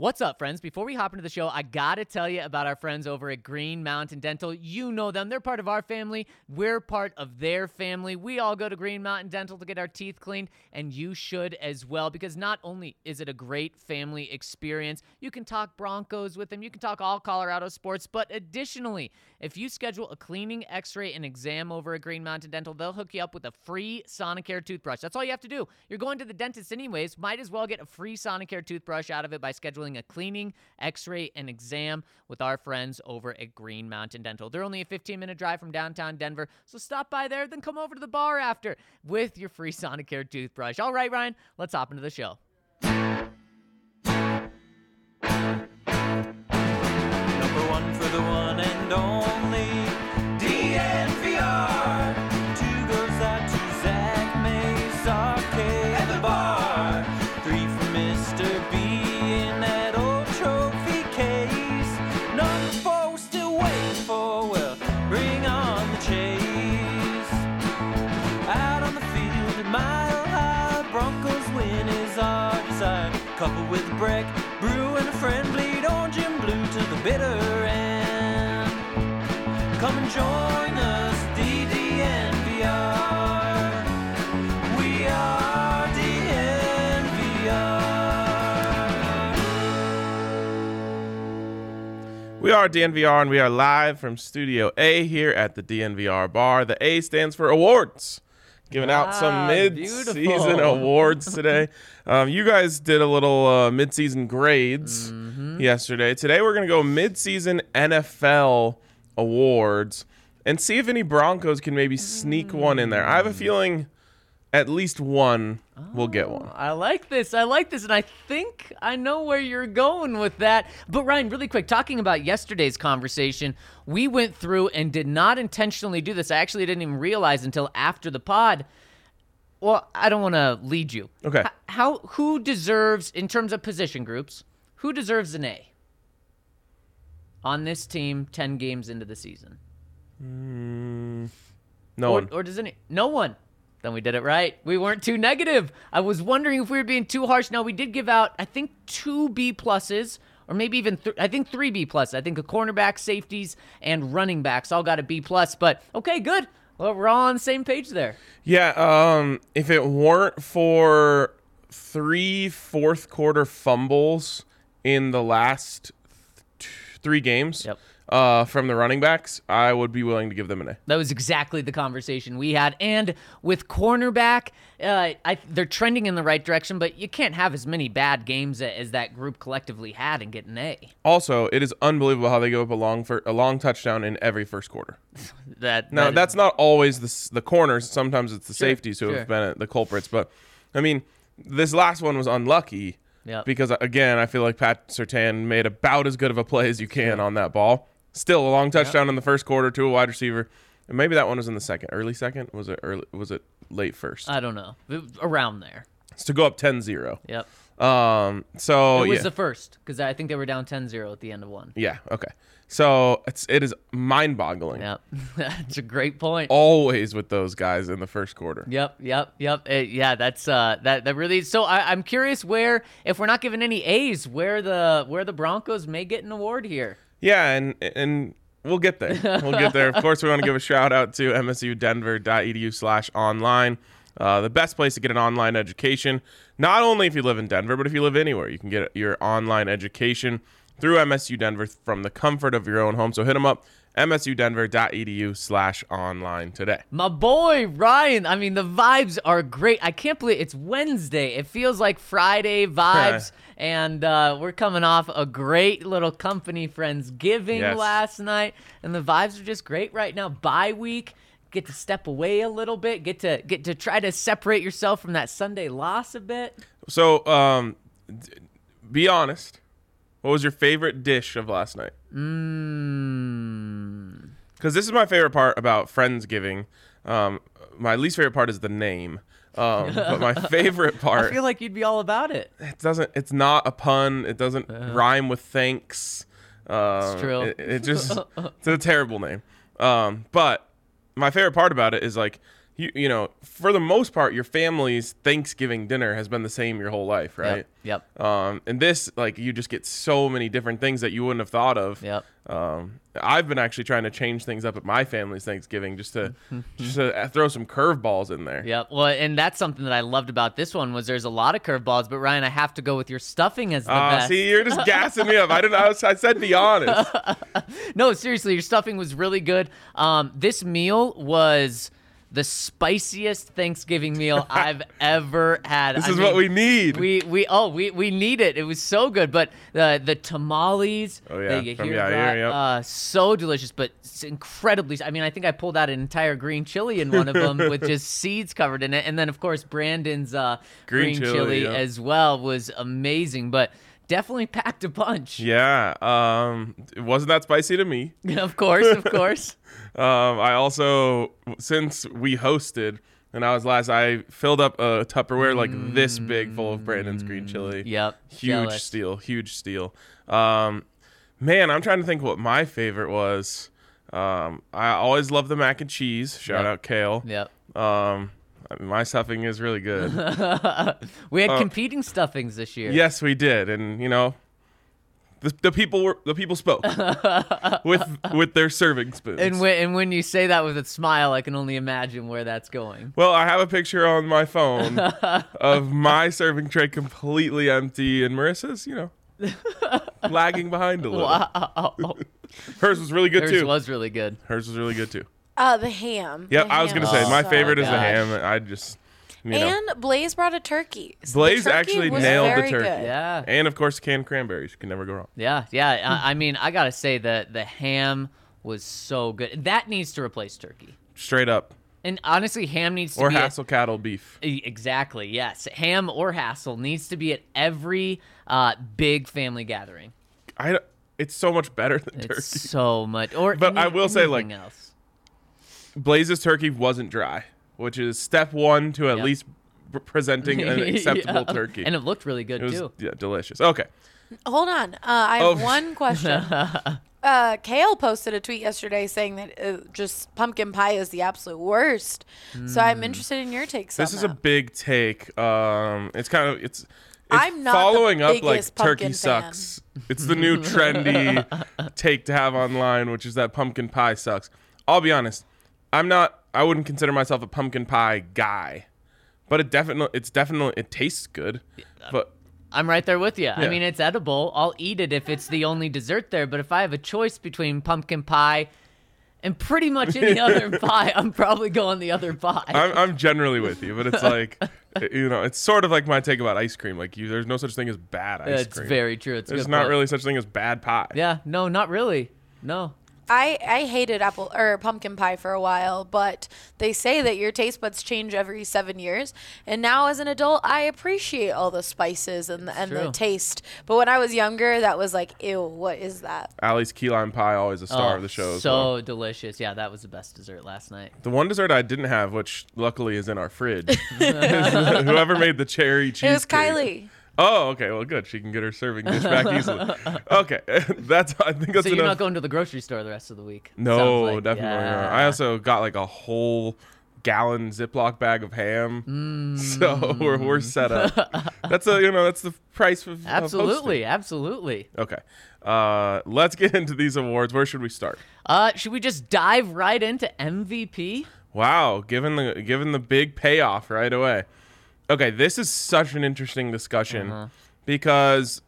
What's up, friends? Before we hop into the show, I gotta tell you about our friends over at Green Mountain Dental. You know them, they're part of our family, we're part of their family. We all go to Green Mountain Dental to get our teeth cleaned, and you should as well, because not only is it a great family experience, you can talk Broncos with them, you can talk all Colorado sports, but additionally, if you schedule a cleaning, x ray, and exam over at Green Mountain Dental, they'll hook you up with a free Sonicare toothbrush. That's all you have to do. You're going to the dentist anyways, might as well get a free Sonicare toothbrush out of it by scheduling a cleaning, x ray, and exam with our friends over at Green Mountain Dental. They're only a 15 minute drive from downtown Denver, so stop by there, then come over to the bar after with your free Sonicare toothbrush. All right, Ryan, let's hop into the show. Number one for the one and only We are DNVR and we are live from Studio A here at the DNVR bar. The A stands for awards. Giving out some Ah, mid-season awards today. Um, you guys did a little uh, mid-season grades Mm-hmm. yesterday. Today we're gonna go mid-season NFL awards and see if any Broncos can maybe sneak one in there. I have Mm. a feeling at least one will get one. Oh, I like this. I like this. And I think I know where you're going with that. But, Ryan, really quick, talking about yesterday's conversation, we went through and did not intentionally do this. I actually didn't even realize until after the pod. Well, I don't want to lead you. Okay. H- how, who deserves, in terms of position groups, who deserves an A on this team 10 games into the season? Mm, no or, one. or does any? No one. Then we did it right. We weren't too negative. I was wondering if we were being too harsh. Now we did give out, I think, two B pluses, or maybe even th- I think three B plus. I think a cornerback, safeties, and running backs all got a B plus. But okay, good. Well, we're all on the same page there. Yeah, um, if it weren't for three fourth quarter fumbles in the last th- three games Yep. Uh, from the running backs, I would be willing to give them an A. That was exactly the conversation we had. And with cornerback, uh, I, they're trending in the right direction, but you can't have as many bad games as that group collectively had and get an A. Also, it is unbelievable how they give up a long for a long touchdown in every first quarter. That Now, that is- that's not always the the corners. Sometimes it's the safeties who sure. have been the culprits. But I mean, this last one was unlucky Yep. because again, I feel like Pat Surtain made about as good of a play as you can on that ball. Still a long touchdown in the first quarter to a wide receiver, and maybe that one was in the second, early second. Was it early? Was it late first? I don't know. Around there. It's to go up 10-0. Yep. Um. So It was yeah. the first because I think they were down 10-0 at the end of one. yeah. Okay. So it's it is mind-boggling. Yep. that's a great point. Always with those guys in the first quarter. Yep, yep, yep. Uh, yeah, that's uh, that that really. So I, I'm curious where, if we're not given any A's, where the where the Broncos may get an award here. Yeah, and and we'll get there. We'll get there. Of course, we want to give a shout out to msudenver.edu slash online. Uh, the best place to get an online education, not only if you live in Denver, but if you live anywhere, you can get your online education through MSU Denver from the comfort of your own home. So hit them up, msudenver.edu slash online today. My boy Ryan, I mean the vibes are great. I can't believe it's Wednesday. It feels like Friday vibes, and uh, we're coming off a great little company friendsgiving Yes. last night, and the vibes are just great right now. Bye week, get to step away a little bit, get to get to try to separate yourself from that Sunday loss a bit. So, um, d- be honest. What was your favorite dish of last night? Mmm. Because this is my favorite part about Friendsgiving. Um, my least favorite part is the name. Um, but my favorite part, I feel like you'd be all about it. it doesn't. It's not a pun. It doesn't rhyme with thanks. Um, true. It, it just it's a terrible name. Um, but my favorite part about it is like you you know for the most part your family's Thanksgiving dinner has been the same your whole life, right? Yep. Um, and this, like, you just get so many different things that you wouldn't have thought of. Yep. Um, I've been actually trying to change things up at my family's Thanksgiving just to just to throw some curveballs in there. Yep. Well, and that's something that I loved about this one was there's a lot of curveballs, but Ryan, I have to go with your stuffing as the Ah, best. see, you're just gassing me up. I didn't. I, was, I said be honest. No, seriously, your stuffing was really good. Um, this meal was the spiciest Thanksgiving meal I've ever had. This I is what we need. We we oh we we need it. It was so good, but the the tamales. Oh, yeah, you from hear Yair, that, yep. uh, so delicious, but it's incredibly. I mean, I think I pulled out an entire green chili in one of them with just seeds covered in it, and then of course Brandon's uh, Green green, chili, chili, yeah. as well was amazing, but definitely packed a punch. yeah. Um, it wasn't that spicy to me. of course, of course. Um, I also, since we hosted and I was last, I filled up a Tupperware like this big full of Brandon's green chili. Yep. Huge jealous. steal, huge steal. Um, man, I'm trying to think what my favorite was. Um, I always love the mac and cheese. Shout Yep. out Kale. Yep. Um, I mean, my stuffing is really good. We had Uh, competing stuffings this year. yes, we did, and you know, the, the people were the people spoke with with their serving spoons. And when, and when you say that with a smile, I can only imagine where that's going. Well, I have a picture on my phone of my serving tray completely empty, and Marissa's, you know, lagging behind a little. Wow. Hers was really good Hers too. was really good. Hers was really good too. Uh, the ham. Yep, The I was ham gonna say my so favorite is the gosh. ham. I just, you know, And Blaze brought a turkey. So Blaze turkey actually nailed the turkey. good. Yeah. and of course canned cranberries. Can never go wrong. Yeah. Yeah. I, I mean, I got to say that the ham was so good. That needs to replace turkey. Straight up, And honestly, ham needs to or be at- cattle beef. Exactly. Yes. Ham or hassle needs to be at every uh, big family gathering. I, don't- it's so much better than turkey. So much. Or But I will say, like, else. Blaze's turkey wasn't dry, which is step one to at Yep. least presenting an acceptable Yeah. turkey. And it looked really good it was too. yeah, delicious. Okay. Hold on. Uh, I have Oh. one question. uh, Kale posted a tweet yesterday saying that uh, just pumpkin pie is the absolute worst. So I'm interested in your takes This on is a big take. Um, it's kind of it's. It's I'm not following up like turkey fan. sucks. It's the new trendy take to have online, which is that pumpkin pie sucks. I'll be honest, I'm not. I wouldn't consider myself a pumpkin pie guy, but it definitely it's definitely it tastes good. But I'm right there with you. I mean, it's edible. I'll eat it if it's the only dessert there. But if I have a choice between pumpkin pie and pretty much any other pie, I'm probably going the other pie. I'm, I'm generally with you. But it's like, you know, it's sort of like my take about ice cream. Like you, there's no such thing as bad ice it's cream. It's very true. It's There's not point. really such thing as bad pie. Yeah. No, not really. No. I, I hated apple or pumpkin pie for a while, but they say that your taste buds change every seven years. And now, as an adult, I appreciate all the spices and the, and the taste. But when I was younger, that was like, ew, what is that? Allie's key lime pie always a star Oh, of the show. as So well. delicious. Yeah, that was the best dessert last night. The one dessert I didn't have, which luckily is in our fridge, uh, whoever made the cherry cheesecake. It was Kylie. Oh, okay. Well, good. She can get her serving dish back easily. Okay, that's. I think that's so you're enough. not going to the grocery store the rest of the week. no, like. definitely not. I also got like a whole gallon Ziploc bag of ham, Mm. so we're we're set up. that's a you know that's the price of of Absolutely, hosting. absolutely. Okay, uh, let's get into these awards. Where should we start? Uh, should we just dive right into MVP? Wow, given the given the big payoff right away. Okay, this is such an interesting discussion Uh-huh. because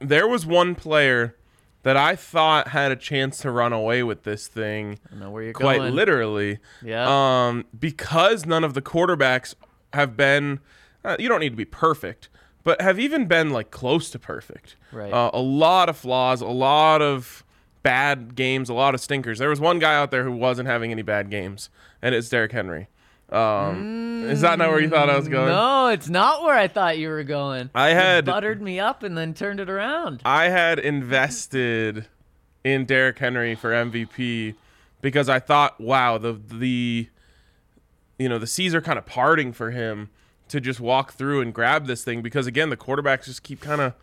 there was one player that I thought had a chance to run away with this thing I know where you're quite going. literally. Yeah. Um, because none of the quarterbacks have been. Uh, you don't need to be perfect, but have even been like close to perfect. Right. Uh, a lot of flaws, a lot of bad games, a lot of stinkers. There was one guy out there who wasn't having any bad games, and it's Derrick Henry. Um, is that not where you thought I was going? No, it's not where I thought you were going. I You had buttered me up and then turned it around. I had invested in Derrick Henry for MVP because I thought, wow, the the you know the seas are kind of parting for him to just walk through and grab this thing because again the quarterbacks just keep kind of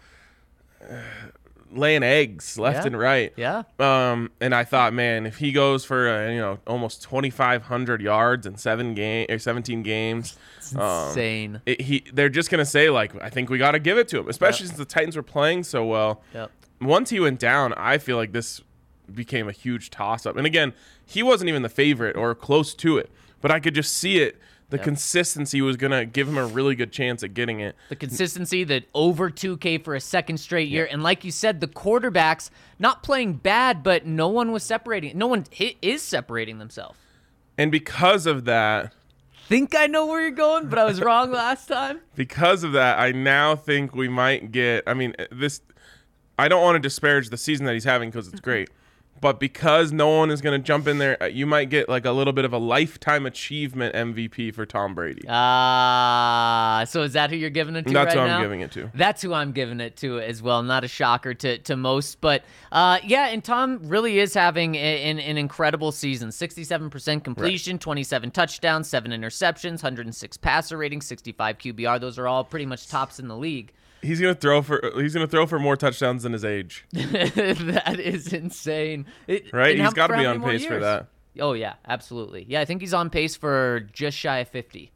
laying eggs left Yeah. and right. Yeah. Um, and I thought, man, if he goes for uh, you know almost 2,500 yards in seven game or 17 games, um, Insane. it, he they're just gonna say like, I think we got to give it to him, especially since the Titans were playing so well. Yep. Once he went down, I feel like this became a huge toss up. And again, he wasn't even the favorite or close to it, but I could just see it. The consistency was gonna give him a really good chance at getting it. The consistency that over 2K for a second straight year. And like you said, the quarterbacks not playing bad, but no one was separating. No one is separating themselves. And because of that, Think I know where you're going, but I was wrong last time. because of that, I now think we might get. I mean, this. I don't want to disparage the season that he's having because it's great, but because no one is going to jump in there, uh, you might get like a little bit of a lifetime achievement MVP for Tom Brady. Ah, so is that who you're giving it to That's right who I'm giving it to. That's who I'm giving it to as well. Not a shocker to, to most, but uh, yeah, and Tom really is having a, an, an incredible season. 67% completion, 27 touchdowns, 7 interceptions, 106 passer rating, 65 QBR. Those are all pretty much tops in the league. He's gonna throw for. He's gonna throw for more touchdowns than his age. that is insane. It- Right? He's got to be on pace for that. Oh, yeah, absolutely. Yeah, I think he's on pace for just shy of 50.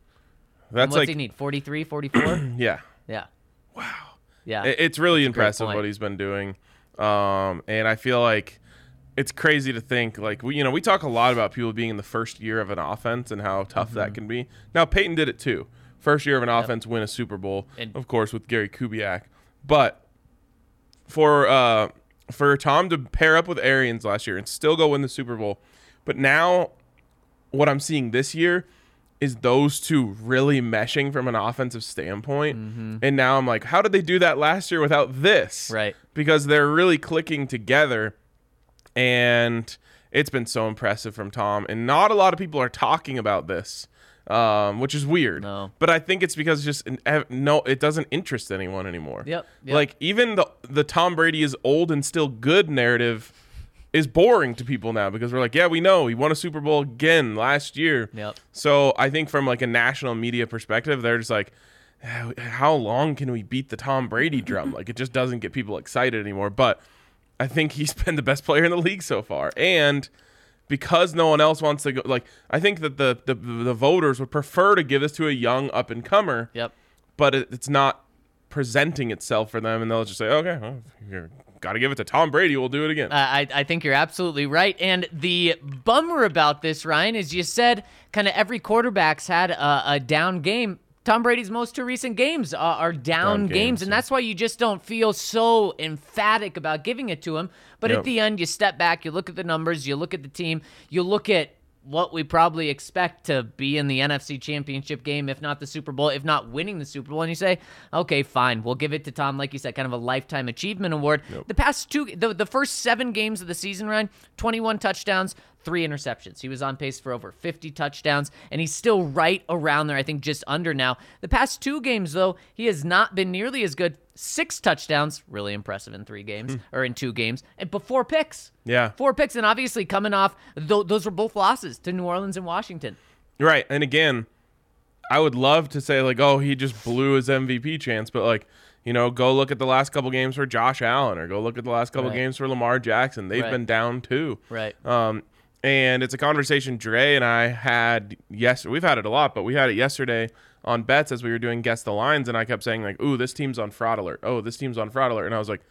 And That's what's like he need? 43, 44? yeah. yeah. Wow. Yeah. It- It's really great impressive what he's been doing, um, and I feel like it's crazy to think like we you know we talk a lot about people being in the first year of an offense and how tough Mm-hmm. that can be. Now Peyton did it too. First year of an offense, win a Super Bowl, And- of course with Gary Kubiak, but for uh, for Tom to pair up with Arians last year and still go win the Super Bowl, but now what I'm seeing this year is those two really meshing from an offensive standpoint. And now I'm like, how did they do that last year without this? Right. Because they're really clicking together. And it's been so impressive from Tom. And not a lot of people are talking about this, um, which is weird. No. But I think it's because just no, it doesn't interest anyone anymore. Yep, yep. Like even the the Tom Brady is old and still good narrative is boring to people now because we're like, yeah, we know he won a Super Bowl again last year. Yep. So I think from like a national media perspective, they're just like, "How- how long can we beat the Tom Brady drum? like it just doesn't get people excited anymore. But I think he's been the best player in the league so far, and because no one else wants to go, like I think that the the, the voters would prefer to give this to a young up and comer Yep. but it, it's not presenting itself for them, and they'll just say, "Okay, well, you got to give it to Tom Brady. We'll do it again." I, I think you're absolutely right. And the bummer about this, Ryan, is you said kind of every quarterback's had a, a down game. Tom Brady's most two recent games are, are down, Down games, games, and yeah. that's why you just don't feel so emphatic about giving it to him. But Yep. at the end, you step back, you look at the numbers, you look at the team, you look at what we probably expect to be in the NFC Championship game, if not the Super Bowl, if not winning the Super Bowl, and you say, okay, fine, we'll give it to Tom, like you said, kind of a lifetime achievement award. The past two, the, the first seven games of the season, Ryan, 21 touchdowns, three interceptions. He was on pace for over 50 touchdowns, and he's still right around there, I think just under now. The past two games, though, he has not been nearly as good. Six touchdowns, really impressive in three games, or in two games, and but four picks. Yeah. Four picks, and obviously coming off, th- those were both losses to New Orleans and Washington. right, and again, I would love to say like, "Oh, he just blew his MVP chance," but like, you know, go look at the last couple games for Josh Allen, or go look at the last couple Right. games for Lamar Jackson. They've Right. been down too. Right. Um, and it's a conversation Dre and I had yes, we've had it a lot, but we had it yesterday on bets as we were doing guess the lines, and I kept saying like, "Ooh, this team's on fraud alert. Oh, this team's on fraud alert," and I was like,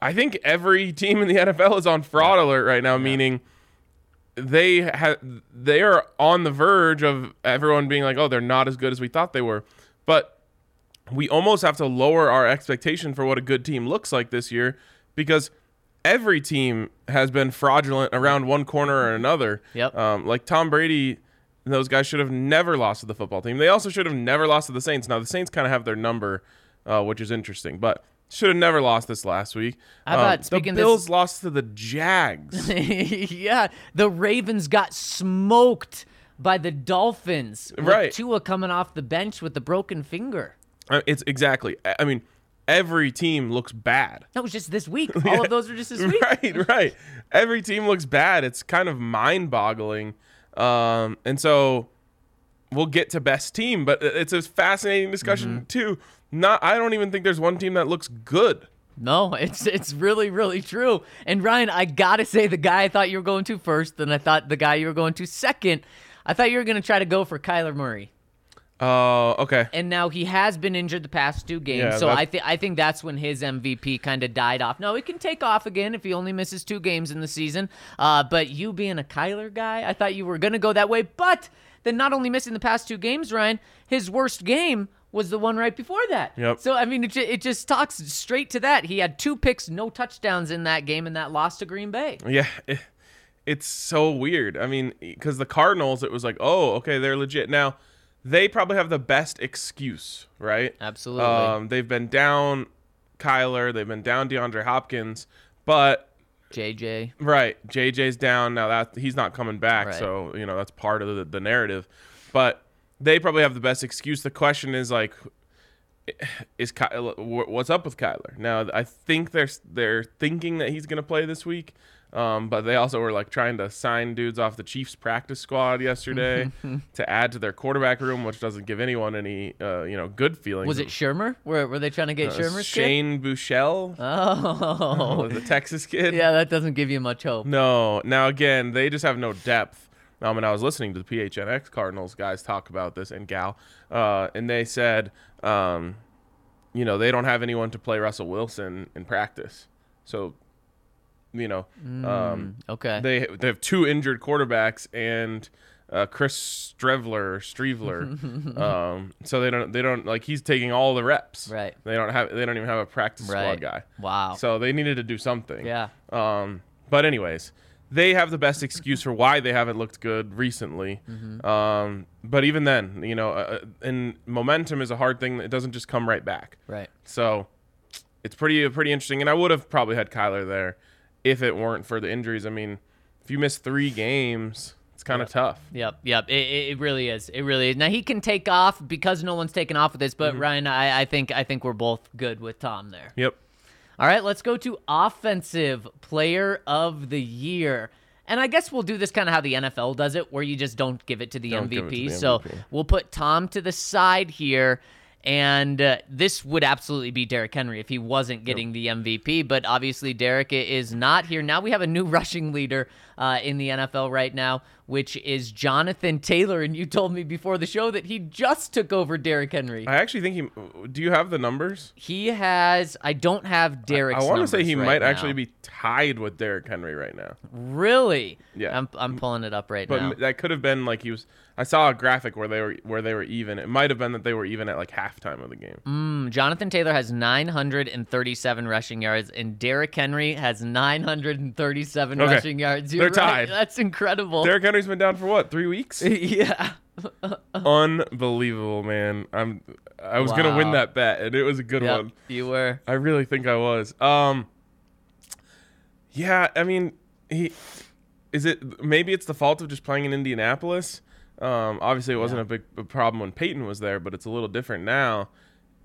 I think every team in the NFL is on fraud alert right now, meaning they have they are on the verge of everyone being like, oh, they're not as good as we thought they were. But we almost have to lower our expectation for what a good team looks like this year because every team has been fraudulent around one corner or another. Yep. Um, like Tom Brady, those guys should have never lost to the football team. They also should have never lost to the Saints. Now the Saints kind of have their number, uh, which is interesting, but should have never lost this last week. How about Um, speaking the this- Bills lost to the Jags. yeah, the Ravens got smoked by the Dolphins. with Right. Tua coming off the bench with the broken finger. Uh, it's exactly. I mean, every team looks bad. That was just this week. All of those are just this week. Right, right. Every team looks bad. It's kind of mind-boggling. Um, and so we'll get to best team, but it's a fascinating discussion Mm-hmm. too. Not, I don't even think there's one team that looks good. No, it's it's really really true. And Ryan, I gotta say, the guy I thought you were going to first, and I thought the guy you were going to second. I thought you were gonna try to go for Kyler Murray, Oh, okay. and now he has been injured the past two games. Yeah, so I think I think that's when his MVP kind of died off. No, he can take off again if he only misses two games in the season. Uh, but you being a Kyler guy, I thought you were gonna go that way. But then not only missing the past two games, Ryan, his worst game was the one right before that. Yep. So I mean, it, ju- it just talks straight to that. He had two picks, no touchdowns in that game, and that loss to Green Bay. Yeah, it, it's so weird. I mean, because the Cardinals, it was like, oh, okay, they're legit. Now, they probably have the best excuse, right? Absolutely. Um, they've been down Kyler, they've been down DeAndre Hopkins, but JJ. Right. JJ's down now. That he's not coming back, Right. so you know that's part of the, the narrative. But they probably have the best excuse. The question is like, is Ky- wh- what's up with Kyler? Now I think they're they're thinking that he's going to play this week, um, but they also were like trying to sign dudes off the Chiefs practice squad yesterday to add to their quarterback room, which doesn't give anyone any uh, you know good feelings. Was it Shermer? Were, were they trying to get Uh, Shermer's kid? Shane Buechele, Oh, the Texas kid? yeah, that doesn't give you much hope. No. Now again, they just have no depth. Um, and I was listening to the PHNX Cardinals guys talk about this and gal, uh, and they said, um, you know, they don't have anyone to play Russell Wilson in practice. So, you know, um, Okay. they they have two injured quarterbacks and uh, Chris Streveler, Streveler. um, so they don't they don't like he's taking all the reps. Right. They don't have they don't even have a practice Right. squad guy. Wow. So they needed to do something. Yeah. Um, but anyways, they have the best excuse for why they haven't looked good recently. Mm-hmm. Um, but even then, you know, uh, and momentum is a hard thing. It doesn't just come right back. right. So it's pretty pretty interesting. And I would have probably had Kyler there if it weren't for the injuries. I mean, if you miss three games, it's kind of tough. Yep, yep. It, it, really is. It really is. Now he can take off because no one's taken off with this. Mm-hmm. But Ryan, I, I think I think we're both good with Tom there. Yep. All right, let's go to offensive player of the year. And I guess we'll do this kind of how the NFL does it, where you just don't give it to the MVP. it to the So we'll put Tom to the side here. And uh, this would absolutely be Derrick Henry if he wasn't getting the MVP. But obviously, Derrick is not here. Now we have a new rushing leader uh, in the NFL right now, which is Jonathan Taylor. And you told me before the show that he just took over Derrick Henry. I actually think he. Do you have the numbers? He has. I don't have Derrick's. I want to say he right might now. actually be tied with Derrick Henry right now. Really? Yeah. I'm, I'm pulling it up right But now. But that could have been like he was. I saw a graphic where they were where they were even. It might have been that they were even at like halftime of the game. Mm, Jonathan Taylor has 937 rushing yards, and Derrick Henry has 937 Okay. rushing yards. You're They're right. tied. That's incredible. Derrick Henry's been down for what? Three weeks? yeah. Unbelievable, man. I'm. I was gonna win that bet, and it was a good Yep, one. you were. I really think I was. Um. Yeah, I mean, he is it. Maybe it's the fault of just playing in Indianapolis. Um, obviously, it wasn't a big a problem when Peyton was there, but it's a little different now.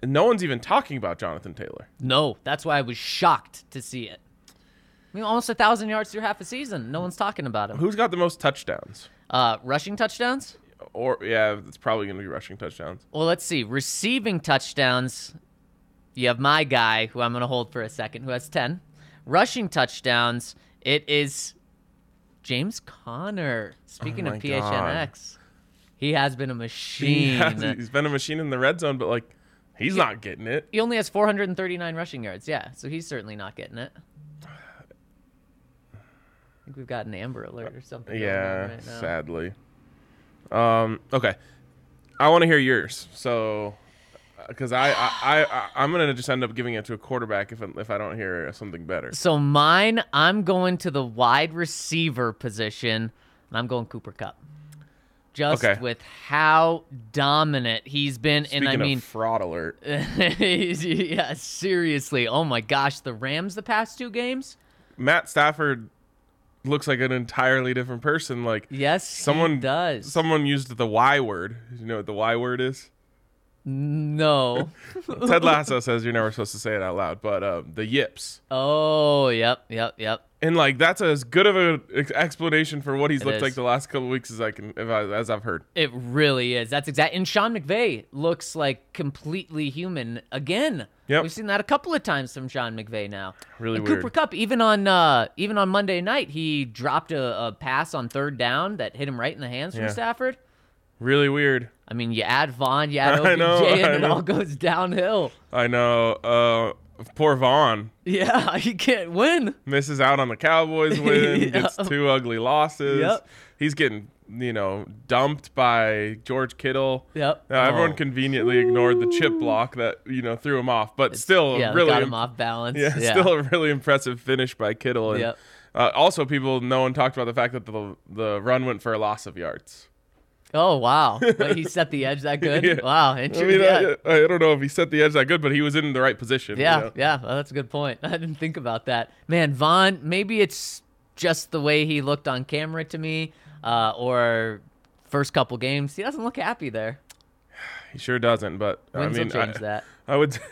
And no one's even talking about Jonathan Taylor. No, that's why I was shocked to see it. I mean, almost a thousand yards through half a season. No one's talking about him. Who's got the most touchdowns? Uh, rushing touchdowns? Or yeah, it's probably going to be rushing touchdowns. Well, let's see. Receiving touchdowns, you have my guy, who I'm going to hold for a second, who has 10. Rushing touchdowns, it is James Conner. Speaking Oh of my God. PHNX, he has been a He machine. has, he's been a machine in the red zone, but like he's not getting it. he only has 439 rushing yards. Yeah, so he's certainly not getting it. I think we've got an Amber Alert or something. going on Yeah, right now. sadly. Um. Okay, I want to hear yours. So, because I, I, I, I, I'm gonna just end up giving it to a quarterback if I- if I don't hear something better. So mine, I'm going to the wide receiver position, and I'm going Cooper Kupp. Just Okay. with how dominant he's been, Speaking and I mean, fraud alert, he's- yeah, seriously. Oh my gosh, the Rams the past two games. Matt Stafford looks like an entirely different person. Like Yes, someone does. Someone used the Y word. You know what the Y word is? No. Ted Lasso says you're never supposed to say it out loud, but uh, the yips. oh, yep, yep, yep. And like that's as good of an explanation for what he's It looked is. like the last couple weeks as I can, if I, as I've heard. It really is. That's exact. And Sean McVay looks like completely human again. Yep. We've seen that a couple of times from Sean McVay now. Really and weird. Cooper Kupp, even on uh, even on Monday night, he dropped a, a pass on third down that hit him right in the hands from Stafford. Really weird. I mean, you add Von, you add OBJ, know, and it all goes downhill. I know. Uh, poor Von Yeah, he can't win. misses out on the Cowboys win. Yeah. Gets two ugly losses. Yep. He's getting you know dumped by George Kittle. Yep. Uh, everyone Oh. conveniently ignored the chip block that you know threw him off, but still yeah, really got him im- off balance. Yeah, still a really impressive finish by Kittle. And, Yep. uh, also, people no one talked about the fact that the the run went for a loss of yards. Oh wow, Wait, he set the edge that good. Yeah. Wow, I interesting. mean, yeah. I, I don't know if he set the edge that good, but he was in the right position. you Yeah, know? yeah, well, that's a good point. I didn't think about that. Man, Von, maybe it's just the way he looked on camera to me, uh, or first couple games. He doesn't look happy there. He sure doesn't. But Wins I mean, change I, that. I would.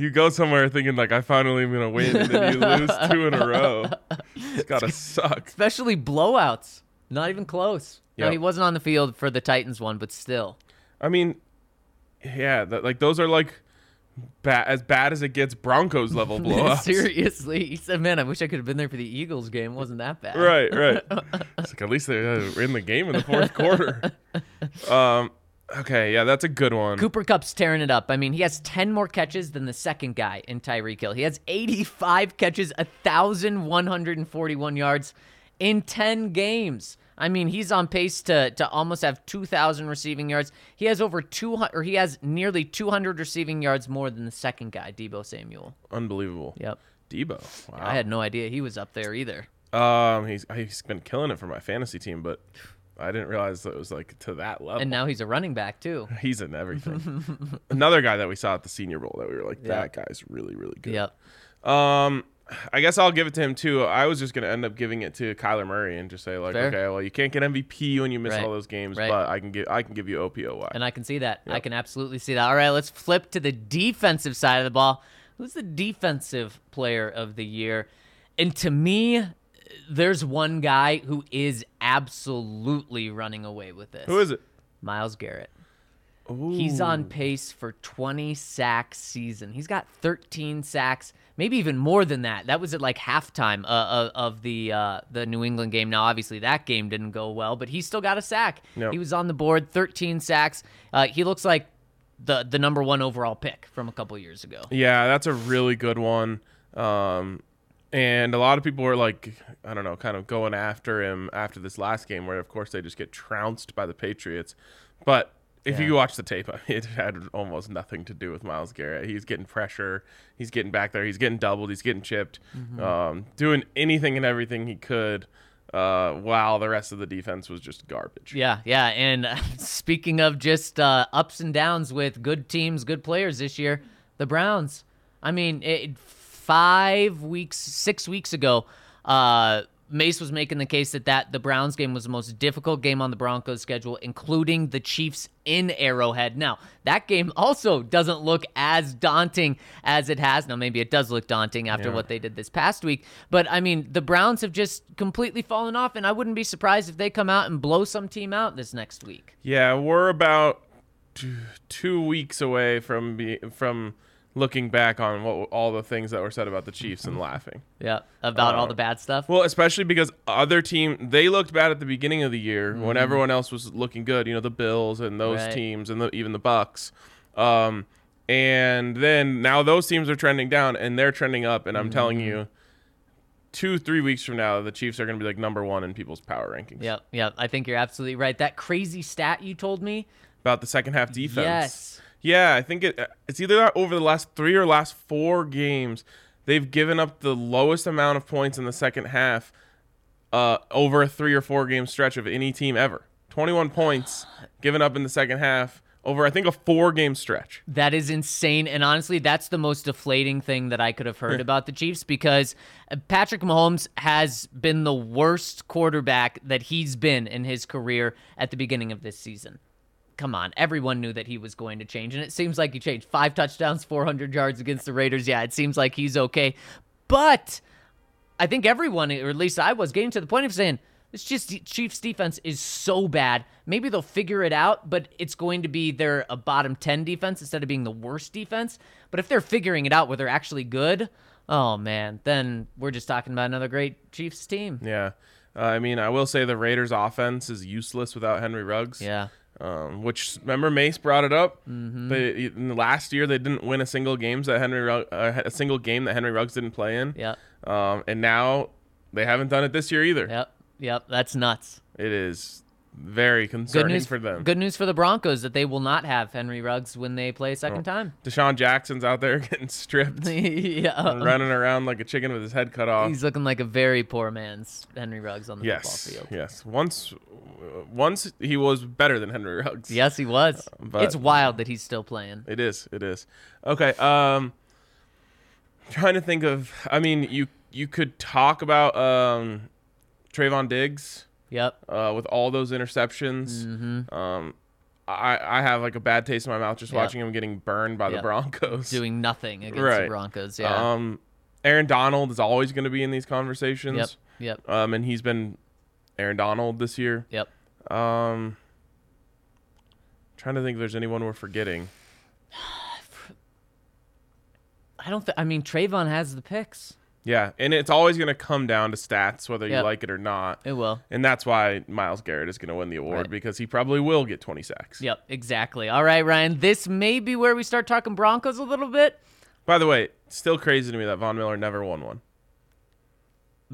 You go somewhere thinking like I finally am gonna win, and then you lose two in a row. It's gotta suck. Especially blowouts. Not even close. No, he wasn't on the field for the Titans one, but still. I mean, yeah, that, like those are like ba- as bad as it gets. Broncos level blowups. Seriously, he said, "Man, I wish I could have been there for the Eagles game. It wasn't that bad." Right, right. It's like at least they uh, were in the game in the fourth quarter. Um. Okay, yeah, that's a good one. Cooper Kupp's tearing it up. I mean, he has 10 more catches than the second guy in Tyreek Hill. He has 85 catches, 1,141 yards in 10 games. I mean, he's on pace to, to almost have 2,000 receiving yards. He has over 200, or he has nearly 200 receiving yards more than the second guy, Deebo Samuel. Unbelievable. Yep. Deebo. Wow. I had no idea he was up there either. Um, he's he's been killing it for my fantasy team, but I didn't realize that it was like to that level. And now he's a running back, too. he's in everything. Another guy that we saw at the Senior Bowl that we were like, that guy's really really good. Yep. Um, I guess I'll give it to him too. I was just gonna end up giving it to Kyler Murray and just say like, Fair. okay, well you can't get MVP when you miss Right. all those games, Right. but I can give I can give you OPOY. And I can see that. I can absolutely see that. All right, let's flip to the defensive side of the ball. Who's the defensive player of the year? And to me, there's one guy who is absolutely running away with this. Who is it? Myles Garrett. He's on pace for 20 sacks season. He's got 13 sacks, maybe even more than that. That was at like halftime uh, uh, of the uh, the New England game. Now, obviously, that game didn't go well, but he still got a sack. Yep. He was on the board, 13 sacks. Uh, he looks like the the number one overall pick from a couple years ago. Yeah, that's a really good one. Um, and a lot of people were like, I don't know, kind of going after him after this last game, where of course they just get trounced by the Patriots. But if you watch the tape, it had almost nothing to do with Myles Garrett. He's getting pressure, he's getting back there, he's getting doubled, he's getting chipped, um, doing anything and everything he could. Uh, while the rest of the defense was just garbage. Yeah, yeah. And uh, speaking of just uh, ups and downs with good teams, good players this year, the Browns. I mean, it, five weeks, six weeks ago, uh, Mace was making the case that, that the Browns game was the most difficult game on the Broncos schedule, including the Chiefs in Arrowhead. Now, that game also doesn't look as daunting as it has. Now, maybe it does look daunting after what they did this past week, but I mean, the Browns have just completely fallen off, and I wouldn't be surprised if they come out and blow some team out this next week. Yeah, we're about two, two weeks away from be, from looking back on what all the things that were said about the Chiefs and laughing. Yeah, about all Uh, the bad stuff. Well, especially because other team they looked bad at the beginning of the year when everyone else was looking good. You know, the Bills and those Right. teams and the, even the Bucs. Um, and then now those teams are trending down and they're trending up. And I'm telling you, two, three weeks from now, the Chiefs are going to be like number one in people's power rankings. Yep, yep. I think you're absolutely right. That crazy stat you told me. About the second half defense. Yes. Yeah, I think it, it's either over the last three or last four games, they've given up the lowest amount of points in the second half uh, over a three or four game stretch of any team ever. 21 points given up in the second half over, I think, a four game stretch. That is insane. And honestly, that's the most deflating thing that I could have heard about the Chiefs because uh, Patrick Mahomes has been the worst quarterback that he's been in his career at the beginning of this season. Come on, everyone knew that he was going to change, and it seems like he changed. Five touchdowns, 400 yards against the Raiders. Yeah, it seems like he's okay. But I think everyone, or at least I was, getting to the point of saying, this just Chiefs defense is so bad. Maybe they'll figure it out, but it's going to be their a bottom 10 defense instead of being the worst defense. But if they're figuring it out where they're actually good, oh man, then we're just talking about another great Chiefs team. Yeah. Uh, I mean, I will say the Raiders' offense is useless without Henry Ruggs. Yeah. Um, which remember Mace brought it up. Mm-hmm. They, in the last year they didn't win a single games that Henry Rugg, uh, a single game that Henry Ruggs didn't play in. Yeah. Um, and now they haven't done it this year either. Yep. Yep. That's nuts. It is very concerning Good news for them. Good news for the Broncos that they will not have Henry Ruggs when they play a second time. DeSean Jackson's out there getting stripped, yeah. running around like a chicken with his head cut off. He's looking like a very poor man's Henry Ruggs on the yes, football field. yes. Once, once he was better than Henry Ruggs. Yes, he was. but- it's wild that he's still playing. It is. It is. Okay. Um, trying to think of. I mean, you you could talk about um, Trevon Diggs Yep. uh, with all those interceptions. Mm-hmm. Um, I I have like a bad taste in my mouth just Yeah. watching him getting burned by the Broncos. Doing nothing against the Broncos. Yeah. Um, Aaron Donald is always going to be in these conversations. yep. Yep. Um, and he's been Aaron Donald this year. Yep. Um, trying to think if there's anyone we're forgetting. I don't. Th- I mean, Trevon has the picks. Yeah, and it's always going to come down to stats, whether you like it or not. It will. And that's why Myles Garrett is going to win the award Right. because he probably will get 20 sacks. Yep. Exactly. All right, Ryan. This may be where we start talking Broncos a little bit. By the way, still crazy to me that Von Miller never won one.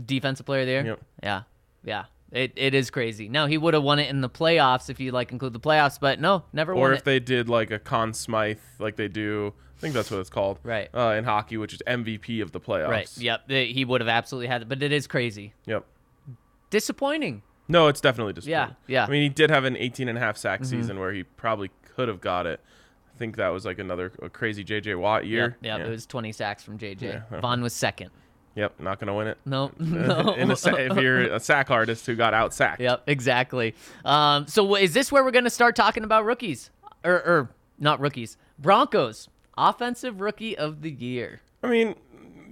Defensive player of there. Yep. Yeah. Yeah. It, it is crazy. Now he would have won it in the playoffs if you like include the playoffs, but no, never won. Or if it. they did like a Conn Smythe, like they do, I think that's what it's called, Right. Uh, in hockey, which is MVP of the playoffs. right. Yep. He would have absolutely had it, but it is crazy. Yep. Disappointing. No, it's definitely disappointing. Yeah, yeah. Mm-hmm. I mean, he did have an 18 and a half sack season where he probably could have got it. I think that was like another a crazy JJ Watt year. Yep. Yep. It was 20 sacks from JJ. Yeah. Von was second. Yep, not going to win it. No. no. In a if you're a sack artist who got out sacked. Yep, exactly. Um, so is this where we're going to start talking about rookies, or, or not rookies? Broncos offensive rookie of the year. I mean,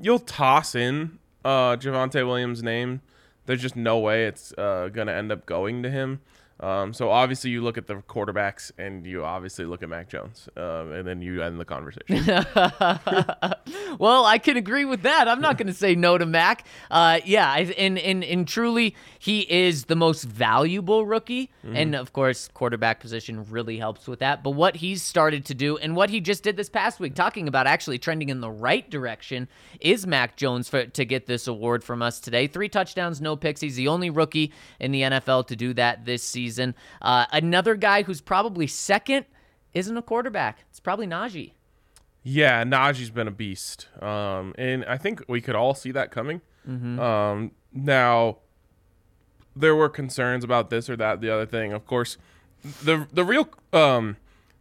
you'll toss in uh, Javonte Williams' name. There's just no way it's uh, going to end up going to him. Um, so obviously you look at the quarterbacks and you obviously look at Mac Jones, uh, and then you end the conversation. Well, I can agree with that. I'm not going to say no to Mac. Uh, yeah, I- and, and and truly, he is the most valuable rookie, and of course, quarterback position really helps with that. But what he's started to do, and what he just did this past week, talking about actually trending in the right direction, is Mac Jones for, to get this award from us today. Three touchdowns, no picks. He's the only rookie in the NFL to do that this season. Uh, another guy who's probably second isn't a quarterback. It's probably Najee. Yeah, Najee's been a beast, um, and I think we could all see that coming. Um, now, there were concerns about this or that, the other thing. Of course, the the real um,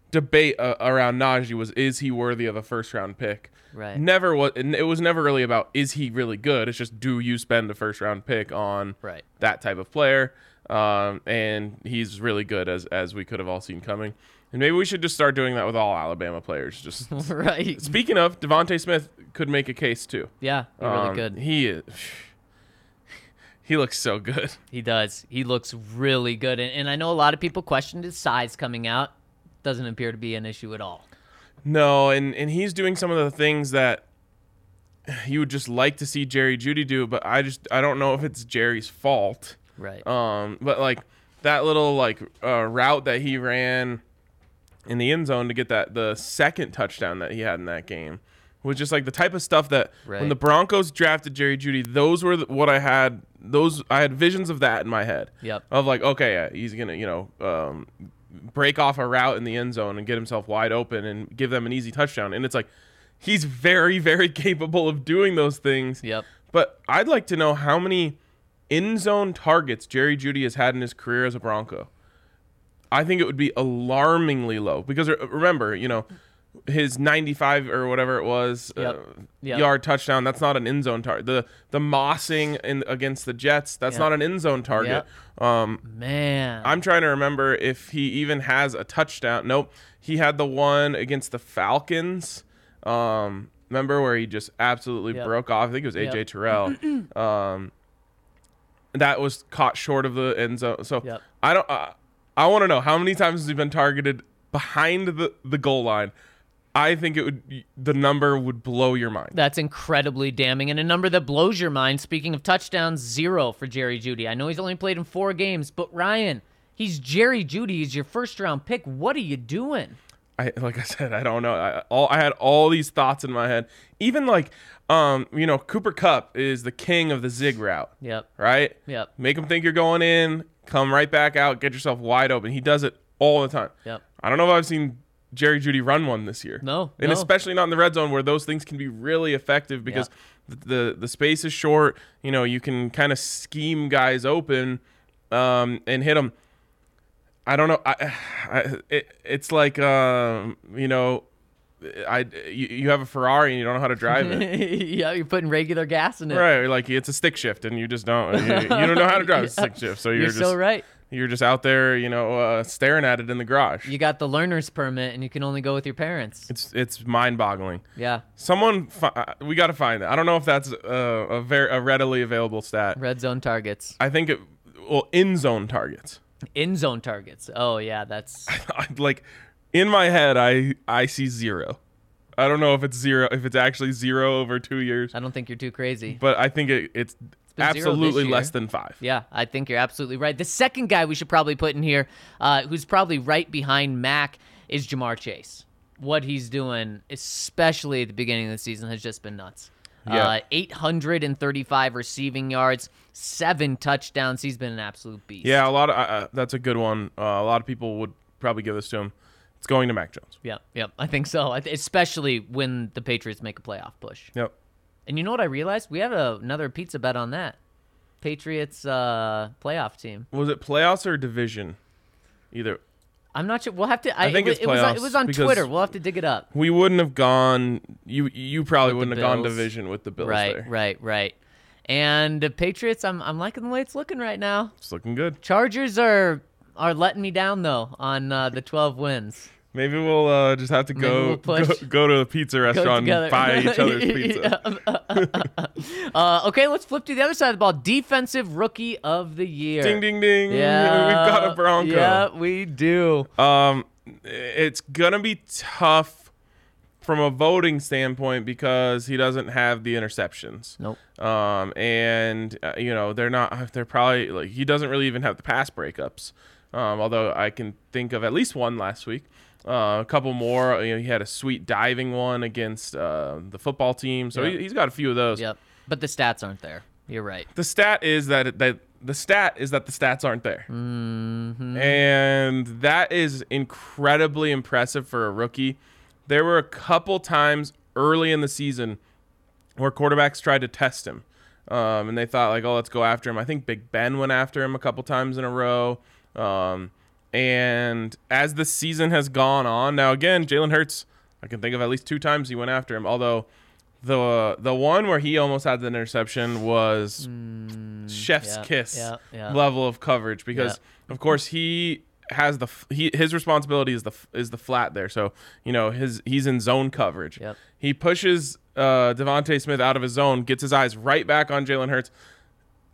debate uh, around Najee was is he worthy of a first round pick? Right. Never was. It was never really about is he really good. It's just do you spend a first round pick on Right. that type of player? Um, and he's really good as as we could have all seen coming. And maybe we should just start doing that with all Alabama players. Just right. Speaking of, DeVonta Smith could make a case too. Yeah, they're really Um, good. He is. He looks so good. He does. He looks really good. And, and I know a lot of people questioned his size coming out. Doesn't appear to be an issue at all. No, and and he's doing some of the things that you would just like to see Jerry Jeudy do, but I just I don't know if it's Jerry's fault. Right. Um, but like that little like uh, route that he ran in the end zone to get that the second touchdown that he had in that game. was just like the type of stuff that Right. when the Broncos drafted Jerry Jeudy, those were the, what I had. Those I had visions of that in my head. Yep. Of like, okay, yeah, he's gonna, you know, um, break off a route in the end zone and get himself wide open and give them an easy touchdown. And it's like, he's very, very capable of doing those things. Yep. But I'd like to know how many in zone targets Jerry Jeudy has had in his career as a Bronco. I think it would be alarmingly low because remember, you know, his 95 or whatever it was Yep. uh, Yep. yard touchdown. That's not an in zone target. The the mossing in against the Jets. That's Yep. not an in zone target. Um, Man. I'm trying to remember if he even has a touchdown. Nope. He had the one against the Falcons. Um, remember where he just absolutely broke off? I think it was AJ. Terrell. um, that was caught short of the end zone. So Yep. I don't. Uh, I want to know how many times has he been targeted behind the the goal line. I think it would. The number would blow your mind. That's incredibly damning. And a number that blows your mind, speaking of touchdowns, zero for Jerry Jeudy. I know he's only played in four games, but Ryan, he's Jerry Jeudy. He's your first round pick. What are you doing? I like I said, I don't know. I all I had all these thoughts in my head. Even like, um, you know, Cooper Kupp is the king of the zig route, Yep. right? Yep. Make him think you're going in, come right back out, get yourself wide open. He does it all the time. Yep. I don't know if I've seen Jerry Jeudy run one this year. No, and no. especially not in the red zone where those things can be really effective because the, the the space is short. You know, you can kind of scheme guys open um, and hit them. I don't know. I, I it, it's like um, you know, I you, you have a Ferrari and you don't know how to drive it. yeah, you're putting regular gas in it. Right, like it's a stick shift, and you just don't. You, you don't know how to drive a stick shift, so you're, You're, just so right. you're just out there, you know, uh, staring at it in the garage. You got the learner's permit, and you can only go with your parents. It's it's mind-boggling. Yeah. Someone, fi- uh, we got to find it. I don't know if that's uh, a very a readily available stat. Red zone targets, I think it, well, in zone targets. in zone targets. Oh yeah, that's like in my head, I I see zero. I don't know if it's zero, if it's actually zero over two years, I don't think you're too crazy. but I think it, it's, been zero this absolutely year. less than five. Yeah, I think you're absolutely right. The second guy we should probably put in here, uh, who's probably right behind Mac, is Ja'Marr Chase. What he's doing, especially at the beginning of the season, has just been nuts. Yeah. Uh, 835 receiving yards, seven touchdowns. He's been an absolute beast. Yeah, a lot of uh, uh, that's a good one. Uh, a lot of people would probably give this to him. It's going to Mac Jones. Yeah, yep. I think so. Especially when the Patriots make a playoff push. Yep. And you know what I realized? We have a, another pizza bet on that. Patriots uh, playoff team. Was it playoffs or division? Either I'm not sure. We'll have to. I, think it, it's it was on, it was on Twitter. We'll have to dig it up. we wouldn't have gone. You you probably wouldn't have gone division with the Bills right, there. right, right. And the Patriots, I'm I'm liking the way it's looking right now. It's looking good. Chargers are are letting me down though on uh, the 12 wins. Maybe we'll uh, just have to go, we'll go go to the pizza restaurant and buy each other's pizza. Uh, okay, let's flip to the other side of the ball. Defensive Rookie of the Year. Ding ding ding! Yeah, we've got a Bronco. Yeah, we do. Um, it's gonna be tough from a voting standpoint because he doesn't have the interceptions. Nope. Um, and uh, you know they're not. They're probably like he doesn't really even have the pass breakups. Um, although I can think of at least one last week. Uh, a couple more. You know, he had a sweet diving one against uh, the football team, so Yep. he, he's got a few of those. Yep. But the stats aren't there. You're right. The stat is that that the stat is that the stats aren't there, Mm-hmm. and that is incredibly impressive for a rookie. There were a couple times early in the season where quarterbacks tried to test him, um, and they thought like, "Oh, let's go after him." I think Big Ben went after him a couple times in a row. Um, and as the season has gone on, now again, Jalen Hurts, I can think of at least two times he went after him. Although the the one where he almost had the interception was chef's yeah, kiss yeah, yeah. level of coverage because of course he has the he his responsibility is the is the flat there. So you know his he's in zone coverage. Yep. He pushes uh, DeVonta Smith out of his zone, gets his eyes right back on Jalen Hurts.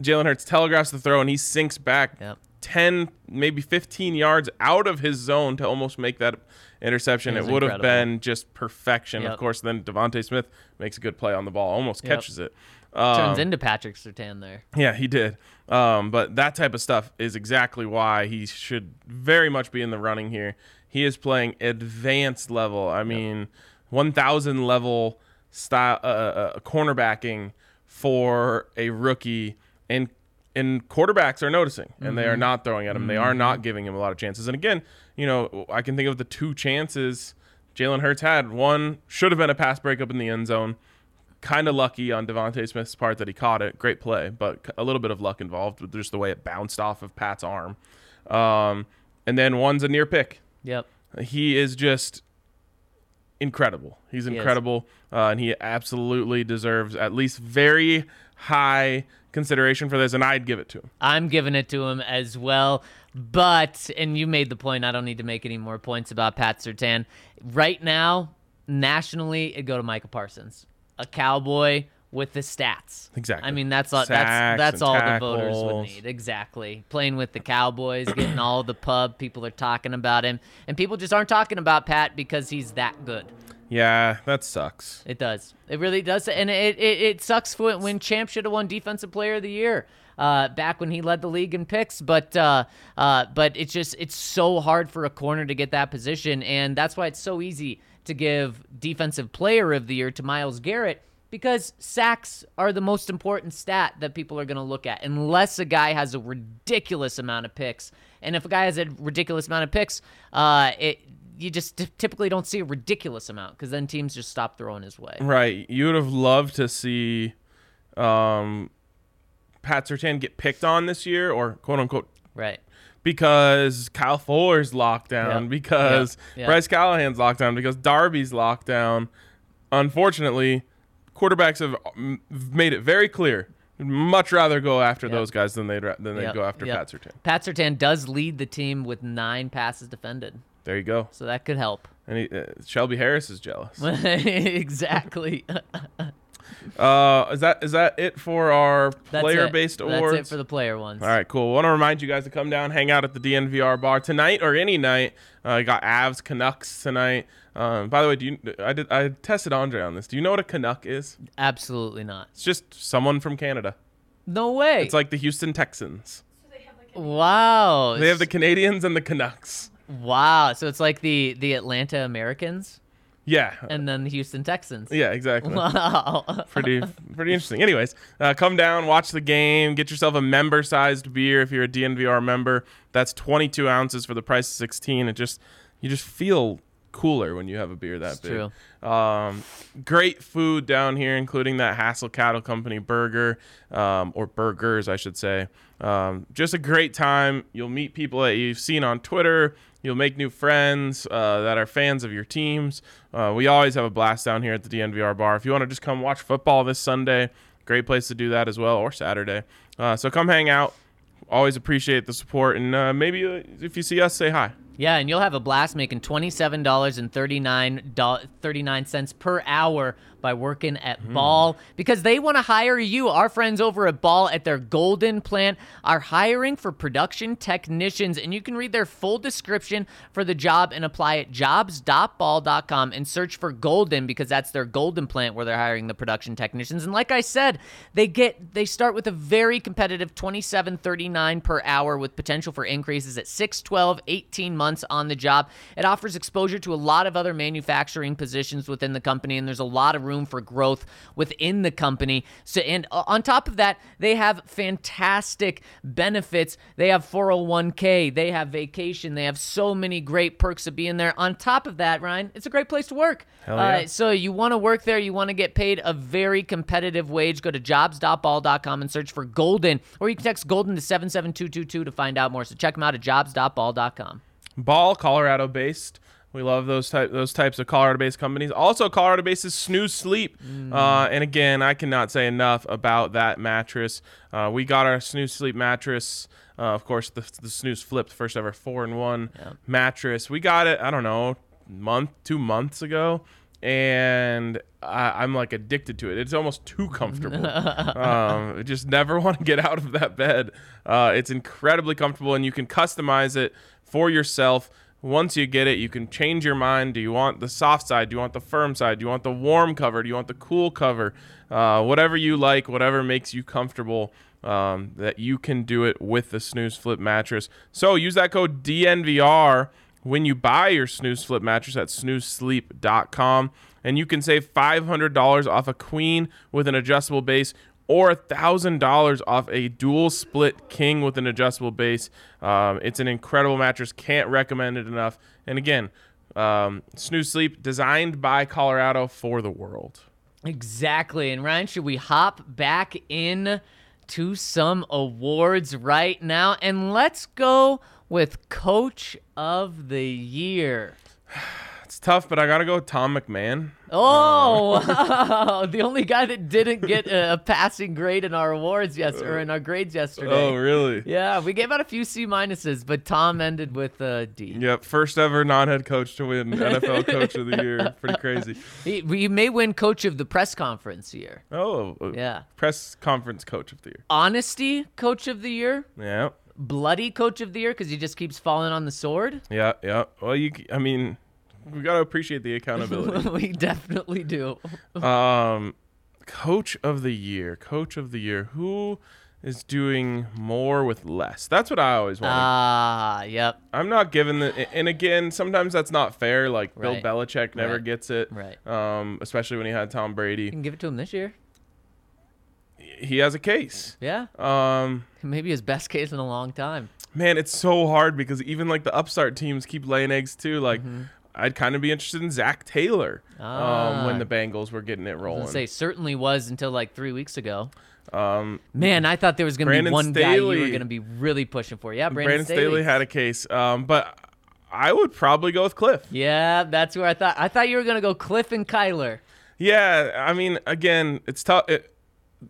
Jalen Hurts telegraphs the throw and he sinks back Yep. 10, maybe 15 yards out of his zone to almost make that interception. It would have been just perfection. Yep. Of course, then DeVonta Smith makes a good play on the ball, almost Yep. catches it. Um, Turns into Patrick Surtain there. yeah, he did. Um, but that type of stuff is exactly why he should very much be in the running here. He is playing advanced level. I mean, 1,000 level style uh, uh, cornerbacking for a rookie and and quarterbacks are noticing and they are not throwing at him. They are not giving him a lot of chances. And again, you know, I can think of the two chances Jalen Hurts had. One should have been a pass breakup in the end zone. Kind of lucky on DeVonta Smith's part that he caught it. Great play, but a little bit of luck involved with just the way it bounced off of Pat's arm. Um, and then one's a near pick. Yep. He is just incredible. He's incredible, uh, and he absolutely deserves at least very high consideration for this, and I'd give it to him. I'm giving it to him as well. But, and you made the point, I don't need to make any more points about Pat Surtain. Right now, nationally, it'd go to Micah Parsons, a cowboy with the stats. Exactly. I mean, that's all, Sacks that's that's all the voters would need. Exactly. Playing with the Cowboys, getting all the pub. People are talking about him, and people just aren't talking about Pat because he's that good. Yeah, that sucks. It does. It really does. And it, it, it sucks for when Champ should have won Defensive Player of the Year uh, back when he led the league in picks. But uh, uh, but it's just it's so hard for a corner to get that position, and that's why it's so easy to give Defensive Player of the Year to Myles Garrett because sacks are the most important stat that people are going to look at unless a guy has a ridiculous amount of picks. And if a guy has a ridiculous amount of picks, uh, it you just t- typically don't see a ridiculous amount because then teams just stop throwing his way. Right. You would have loved to see um, Pat Surtain get picked on this year, or quote unquote, Right. because Kyle Fuller's locked down, Yep. because Yep. Yep. Bryce Callahan's locked down, because Darby's locked down. Unfortunately, quarterbacks have made it very clear. Much rather go after those guys than they'd ra- than they'd Yep. go after Yep. Pat Surtain. Pat Surtain does lead the team with nine passes defended, There you go. so that could help. And he, uh, Shelby Harris is jealous. exactly. Uh, is that is that it for our That's player-based it. awards? That's it for the player ones. All right, cool. want to remind you guys to come down, hang out at the DNVR bar tonight or any night. Uh, got Avs Canucks tonight. Um, by the way, do you? I did. I tested Andre on this. Do you know what a Canuck is? Absolutely not. It's just someone from Canada. No way. It's like the Houston Texans. wow. They have the Canadians and the Canucks. Wow. So it's like the the Atlanta Americans Yeah. and then the Houston Texans. yeah. Exactly. Wow. pretty pretty interesting. Anyways, uh, come down, watch the game, get yourself a member-sized beer if you're a DNVR member. That's 22 ounces for the price of 16. It just you just feel cooler when you have a beer that It's big. true. Um, great food down here, including that Hassel Cattle Company burger, um, or burgers, I should say. Um, just a great time. You'll meet people that you've seen on Twitter. You'll make new friends uh, that are fans of your teams. Uh, we always have a blast down here at the DNVR bar. If you want to just come watch football this Sunday, great place to do that as well, or Saturday. Uh, so come hang out. Always appreciate the support, and uh, maybe uh, if you see us, say hi. Yeah, and you'll have a blast making twenty-seven dollars and thirty-nine cents per hour by working at Hmm. Ball because they want to hire you. Our friends over at Ball at their Golden plant are hiring for production technicians, and you can read their full description for the job and apply at jobs.ball.com and search for Golden because that's their Golden plant where they're hiring the production technicians. And like I said, they get they start with a very competitive twenty-seven thirty-nine per hour with potential for increases at 6, 12, 18 months on the job. It offers exposure to a lot of other manufacturing positions within the company, and there's a lot of room for growth within the company. So, and uh, on top of that, they have fantastic benefits. They have 401k, they have vacation, they have so many great perks of being there. On top of that, Ryan, it's a great place to work. Yeah. Uh, so you want to work there, you want to get paid a very competitive wage. Go to jobs.ball.com and search for Golden, or you can text Golden to 77222 to find out more. So check them out at jobs.ball.com. Ball, Colorado based. We love those type those types of Colorado based companies. Also, Colorado based is Snooze Sleep. Uh, and again, I cannot say enough about that mattress. Uh, we got our Snooze Sleep mattress. Uh, of course, the, the Snooze Flip, first ever four in one mattress. We got it. I don't know, month, two months ago, and I, I'm like addicted to it. It's almost too comfortable. um, just never want to get out of that bed. Uh, it's incredibly comfortable, and you can customize it for yourself. Once you get it, you can change your mind. Do you want the soft side? Do you want the firm side? Do you want the warm cover? Do you want the cool cover? Uh, whatever you like, whatever makes you comfortable, um, that you can do it with the Snooze Flip mattress. So use that code DNVR when you buy your snooze flip mattress at snoozesleep.com and you can save $500 off a queen with an adjustable base or $1,000 off a dual split king with an adjustable base. Um, it's an incredible mattress. Can't recommend it enough. And again, um, Snooze Sleep, designed by Colorado for the world. Exactly. And Ryan, should we hop back in to some awards right now? And let's go with Coach of the Year. It's tough, but I got to go with Tom McMahon. Oh, the only guy that didn't get a, a passing grade in our awards yes or in our grades yesterday. Oh, really? Yeah, we gave out a few C minuses, but Tom ended with a D. Yep, first ever non-head coach to win NFL Coach of the Year. Pretty crazy. He, he may win Coach of the Press Conference year. Oh, uh, Yeah. press conference Coach of the Year. Honesty Coach of the Year. Yeah, Bloody Coach of the Year because he just keeps falling on the sword. yeah, yeah. Well, you, I mean, we got to appreciate the accountability. we definitely do. um, Coach of the Year, Coach of the Year. Who is doing more with less? That's what I always want. Ah, yep. I'm not giving the, and again, sometimes that's not fair. Like Right. Bill Belichick never Right. gets it. Right. Um, especially when he had Tom Brady. You can give it to him this year. He has a case. Yeah. Um, Maybe his best case in a long time. man, it's so hard because even like the upstart teams keep laying eggs too. Like, Mm-hmm. I'd kind of be interested in Zac Taylor um, Ah. when the Bengals were getting it rolling. say certainly was until like three weeks ago. um, Man, I thought there was gonna be one guy you were gonna be really pushing for. Yeah, Brandon, Brandon Staley had a case, um, but I would probably go with Cliff. Yeah, that's where I thought. I thought you were gonna go Cliff and Kyler. Yeah, I mean, again, it's tough. It,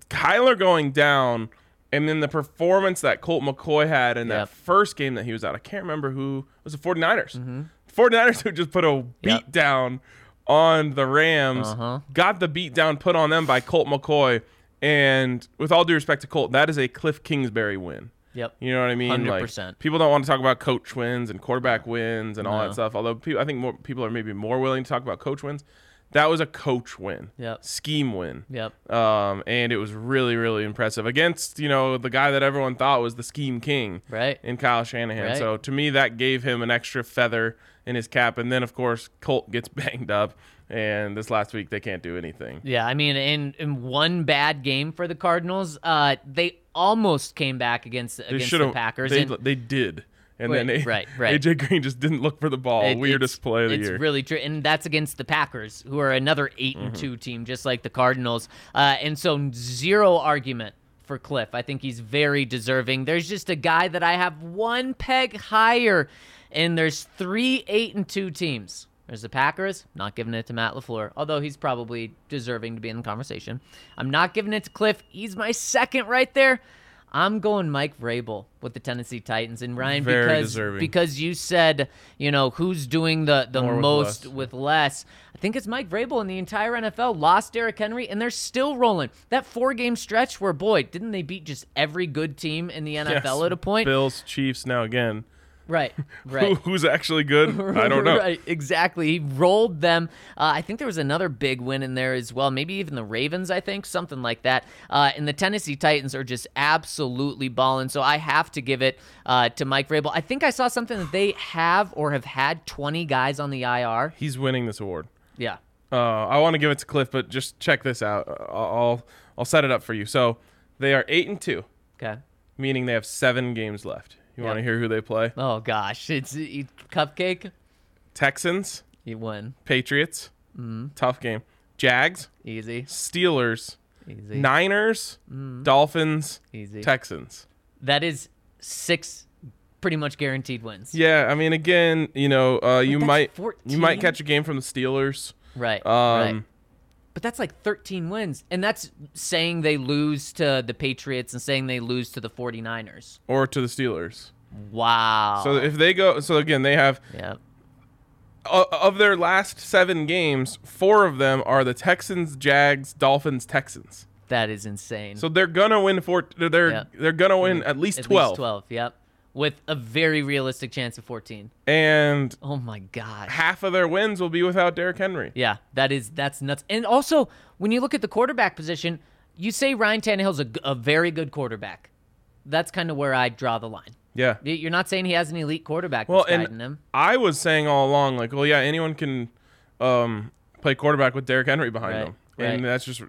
Kyler going down, and then the performance that Colt McCoy had in Yep. that first game that he was out. I can't remember who it was. The 49ers. 49ers who just put a beat Yep. down on the Rams. Uh-huh. Got the beat down put on them by Colt McCoy. And with all due respect to Colt, that is a Cliff Kingsbury win. Yep. You know what I mean? 100%. Like people don't want to talk about coach wins and quarterback wins and all No. that stuff. Although people, I think more people are maybe more willing to talk about coach wins. That was a coach win. Yep. Scheme win. Yep. Um, and it was really, really impressive against you know the guy that everyone thought was the scheme king, Right. In Kyle Shanahan. Right. So to me, that gave him an extra feather in his cap. And then of course Colt gets banged up, and this last week they can't do anything. Yeah, I mean, in, in one bad game for the Cardinals, uh, they almost came back against against the. Packers. They, and they did. And Wait, then A- right, right. AJ Green just didn't look for the ball. it- Weirdest play of the it's year. really true, and that's against the Packers, who are another 8 and Mm-hmm. two team, just like the Cardinals. Uh, and so zero argument for Cliff. I think he's very deserving. There's just a guy that I have one peg higher, and there's three eight and two teams. There's the Packers. Not giving it to Matt LaFleur, although he's probably deserving to be in the conversation. I'm not giving it to Cliff. He's my second right there. I'm going Mike Vrabel with the Tennessee Titans and Ryan Very because deserving. because you said you know who's doing the the More with most less. with less. I think it's Mike Vrabel in the entire NFL lost Derrick Henry and they're still rolling. That four game stretch where boy didn't they beat just every good team in the NFL Yes, at a point? Bills, Chiefs. Now again, Right, Who, right. who's actually good? I don't know. Right, exactly. He rolled them. Uh, I think there was another big win in there as well. Maybe even the Ravens, I think, something like that. Uh, and the Tennessee Titans are just absolutely balling. So I have to give it uh, to Mike Vrabel. I think I saw something that they have or have had 20 guys on the IR. He's winning this award. Yeah. Uh, I want to give it to Cliff, but just check this out. Uh, I'll I'll, I'll set it up for you. So they are eight and two, Okay. meaning they have seven games left. You want to hear who they play? Oh gosh, it's it's cupcake. Texans, You win. Patriots, Mm-hmm. tough game. Jags, Easy. Steelers, Easy. Niners, Mm-hmm. Dolphins, Easy. Texans. That is six pretty much guaranteed wins. Yeah, I mean, again, you know, uh, you might 14. you might catch a game from the Steelers. Right. Um, right. But that's like 13 wins. And that's saying they lose to the Patriots and saying they lose to the 49ers. or to the Steelers. Wow. So if they go, so again, they have Yep. uh, of their last seven games, four of them are the Texans, Jags, Dolphins, Texans. That is insane. So they're gonna win four. They're Yeah. they're gonna win at least At twelve. least 12. Yep. With a very realistic chance of 14. and Oh my god, half of their wins will be without Derrick Henry. Yeah, that is that's nuts. And also, when you look at the quarterback position, you say Ryan Tannehill's a very good quarterback. That's kind of where I draw the line. Yeah. You're not saying he has an elite quarterback Well, and him. I was saying all along, like, well, yeah, anyone can um, play quarterback with Derrick Henry behind Right, him, and right. that's just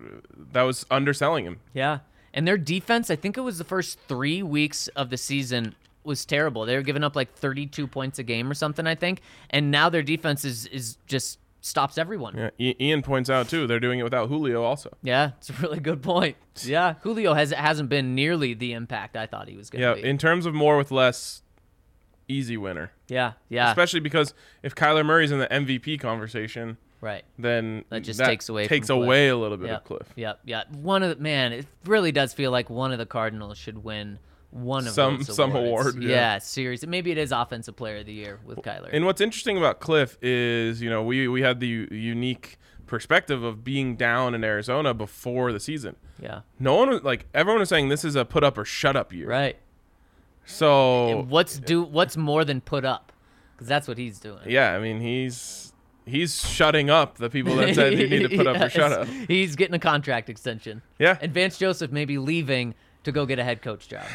that was underselling him. Yeah. And their defense, I think it was the first three weeks of the season, was terrible. They were giving up like 32 points a game or something, I think. And now their defense is, is just stops everyone. Yeah, Ian points out too they're doing it without Julio also. Yeah, it's a really good point. Yeah, Julio has hasn't been nearly the impact I thought he was going to be. Yeah, be. in terms of more with less, easy winner. yeah, yeah, Especially because if Kyler Murray's in the MVP conversation, right. then That just takes away takes away a little bit Yep, of Cliff. Yep, yeah. One of the man, it really does feel like one of the Cardinals should win one of Some- some awards. award, yeah. series. Maybe it is Offensive Player of the Year with Kyler. And what's interesting about Cliff is, you know, we we had the unique perspective of being down in Arizona before the season. yeah, No one was like everyone was saying this is a put up or shut up year. right. So What's do what's more than put up? Because that's what he's doing. yeah, I mean he's he's shutting up the people that said you need to put up or shut up. He's getting a contract extension. Yeah. And Vance Joseph may be leaving to go get a head coach job.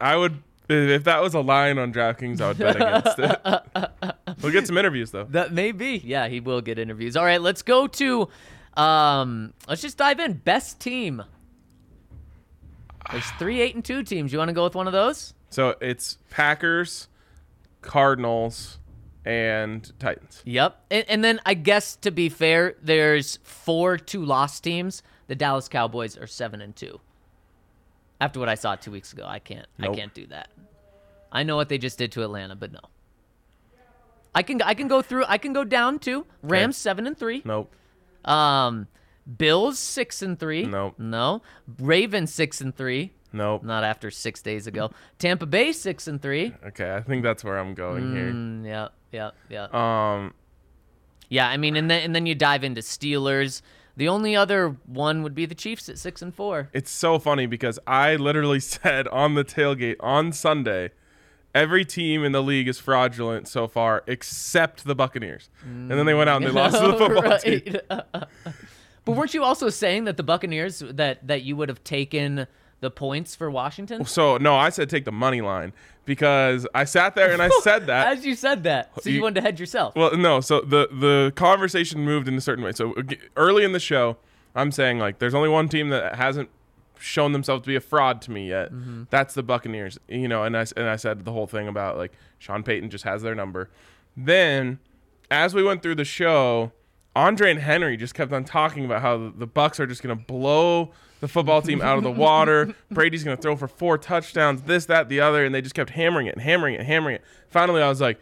I would if that was a line on DraftKings, I would bet against it. we'll get some interviews though. That may be. Yeah, he will get interviews. All right, let's go to um let's just dive in. Best team. There's three eight and two teams. You want to go with one of those? So it's Packers, Cardinals, and Titans. Yep. And, and then I guess to be fair, there's four two loss teams. The Dallas Cowboys are seven and two. After what I saw two weeks ago, I can't. Nope. I can't do that. I know what they just did to Atlanta, but no. I can I can go through. I can go down to Rams seven and three. Nope. Um, Bills six and three. Nope. No. Ravens six and three. Nope. Not after six days ago. Tampa Bay six and three. Okay, I think that's where I'm going Mm, yeah, yeah, yeah. Um, Yeah, I mean, and then and then you dive into Steelers. The only other one would be the Chiefs at six and four. it's so funny because I literally said on the tailgate on Sunday, every team in the league is fraudulent so far except the Buccaneers, and then they went out and they lost to the football team. But weren't you also saying that the Buccaneers that that you would have taken the points for Washington? So no, I said take the money line because I sat there and I said that. As you said that, so you, You- wanted to hedge yourself. Well, no. So the the conversation moved in a certain way. So uh, early in the show, I'm saying like, there's only one team that hasn't shown themselves to be a fraud to me yet. Mm-hmm. That's the Buccaneers. You know, and I and I said the whole thing about like Sean Payton just has their number. Then, as we went through the show, Andre and Henry just kept on talking about how the, the Bucs are just gonna blow the football team out of the water. Brady's gonna throw for four touchdowns, this, that, the other, and they just kept hammering it, and hammering it, and hammering it. Finally, I was like,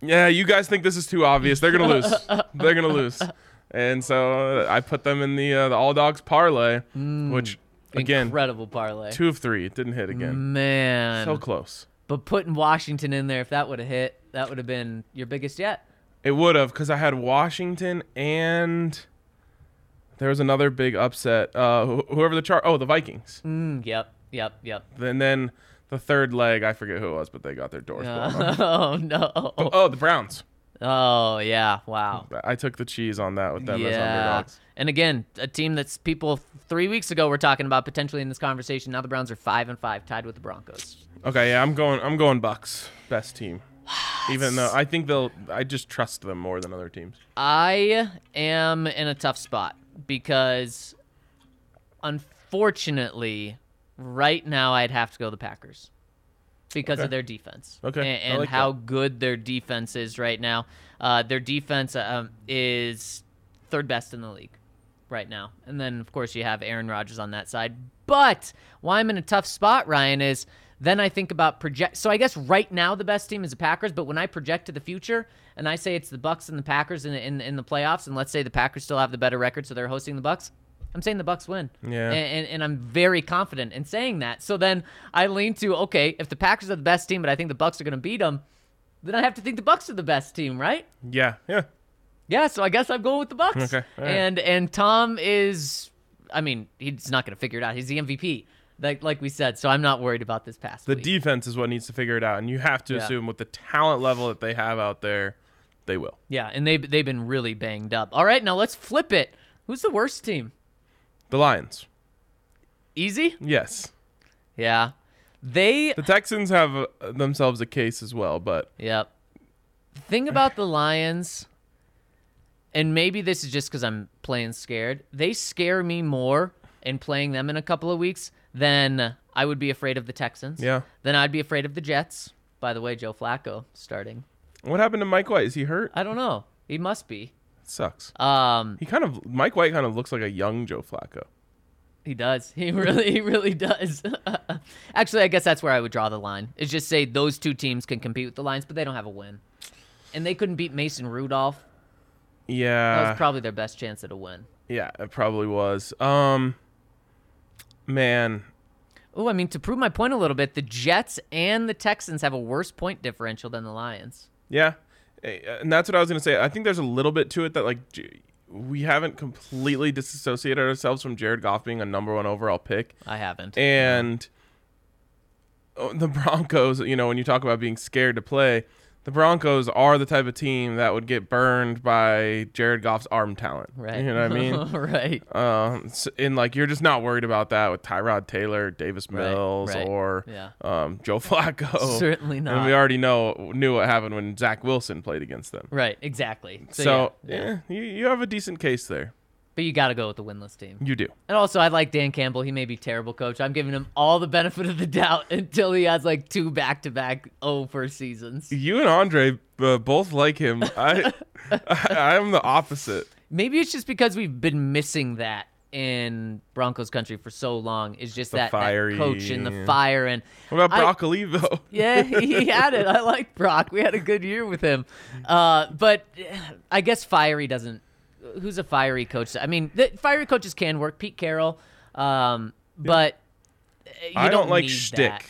yeah, you guys think this is too obvious. They're gonna lose. They're gonna lose. And so uh, I put them in the uh, the all dogs parlay, which again Incredible parlay. two of three. It didn't hit again. Man. So close. but putting Washington in there, if that would have hit, that would have been your biggest yet. It would have because I had Washington and there was another big upset. Uh, wh- whoever the char oh the Vikings. Mm, yep, yep, yep. And then the third leg, I forget who it was, but they got their doors blown off. oh no. Oh, the Browns. Oh yeah. Wow. I took the cheese on that with them as Yeah. underdogs. And again, a team that's people three weeks ago were talking about potentially in this conversation. Now the Browns are five and five, tied with the Broncos. Okay, yeah, I'm going. I'm going Bucs. Best team. Even though I think they'll, I just trust them more than other teams. I am in a tough spot because unfortunately, right now I'd have to go the Packers because Okay. of their defense. Okay, And, and like how that. good their defense is right now. Uh, their defense um, is third best in the league right now. And then, of course, you have Aaron Rodgers on that side. But why I'm in a tough spot, Ryan, is then I think about project. So I guess right now the best team is the Packers. But when I project to the future and I say it's the Bucs and the Packers in in, in the playoffs, and let's say the Packers still have the better record, so they're hosting the Bucs. I'm saying the Bucs win. Yeah. And, and, and I'm very confident in saying that. So then I lean to okay, if the Packers are the best team, but I think the Bucs are going to beat them, then I have to think the Bucs are the best team, right? Yeah, yeah. Yeah, so I guess I'm going with the Bucs. Okay, right. And and Tom is, I mean, he's not going to figure it out. He's the MVP, like like we said. So I'm not worried about this past The week. defense is what needs to figure it out, and you have to Yeah. assume with the talent level that they have out there, they will. yeah, and they they've been really banged up. All right, now let's flip it. Who's the worst team? The Lions. Easy. Yes. Yeah. They The Texans have uh, themselves a case as well, but Yep. The thing about the Lions, and maybe this is just because I'm playing scared, they scare me more in playing them in a couple of weeks than I would be afraid of the Texans. Yeah. Then I'd be afraid of the Jets. By the way, Joe Flacco starting. what happened to Mike White? Is he hurt? I don't know. He must be. sucks. Um, He kind of Mike White kind of looks like a young Joe Flacco. he does. He really, he really does. Actually, I guess that's where I would draw the line. Is just say those two teams can compete with the Lions, but they don't have a win, and they couldn't beat Mason Rudolph. Yeah, that was probably their best chance at a win. yeah, it probably was. Um man, Oh, I mean, to prove my point a little bit, the Jets and the Texans have a worse point differential than the Lions. Yeah, Eh, and that's what I was gonna say. I think there's a little bit to it that like we haven't completely disassociated ourselves from Jared Goff being a number one overall pick, I haven't. and oh, the Broncos. You know, when you talk about being scared to play, the Broncos are the type of team that would get burned by Jared Goff's arm talent. right. You know what I mean? right. Um, and like you're just not worried about that with Tyrod Taylor, Davis Mills, right. or Yeah. um, Joe Flacco. Certainly not. And we already know knew what happened when Zach Wilson played against them. Right. Exactly. So, So, yeah, yeah, you, you have a decent case there. But you got to go with the winless team. You do. And also, I like Dan Campbell. He may be terrible coach. I'm giving him all the benefit of the doubt until he has like two back-to-back over seasons. You and Andre uh, both like him. I, I I'm the opposite. Maybe it's just because we've been missing that in Broncos country for so long. Is just that, that fiery- coach and the fire and What about I- Brock Olivo? Yeah, he had it. I like Brock. We had a good year with him. Uh, but I guess fiery doesn't. Who's a fiery coach? I mean, the fiery coaches can work. Pete Carroll, um, but eh, you I don't, like need shtick. that.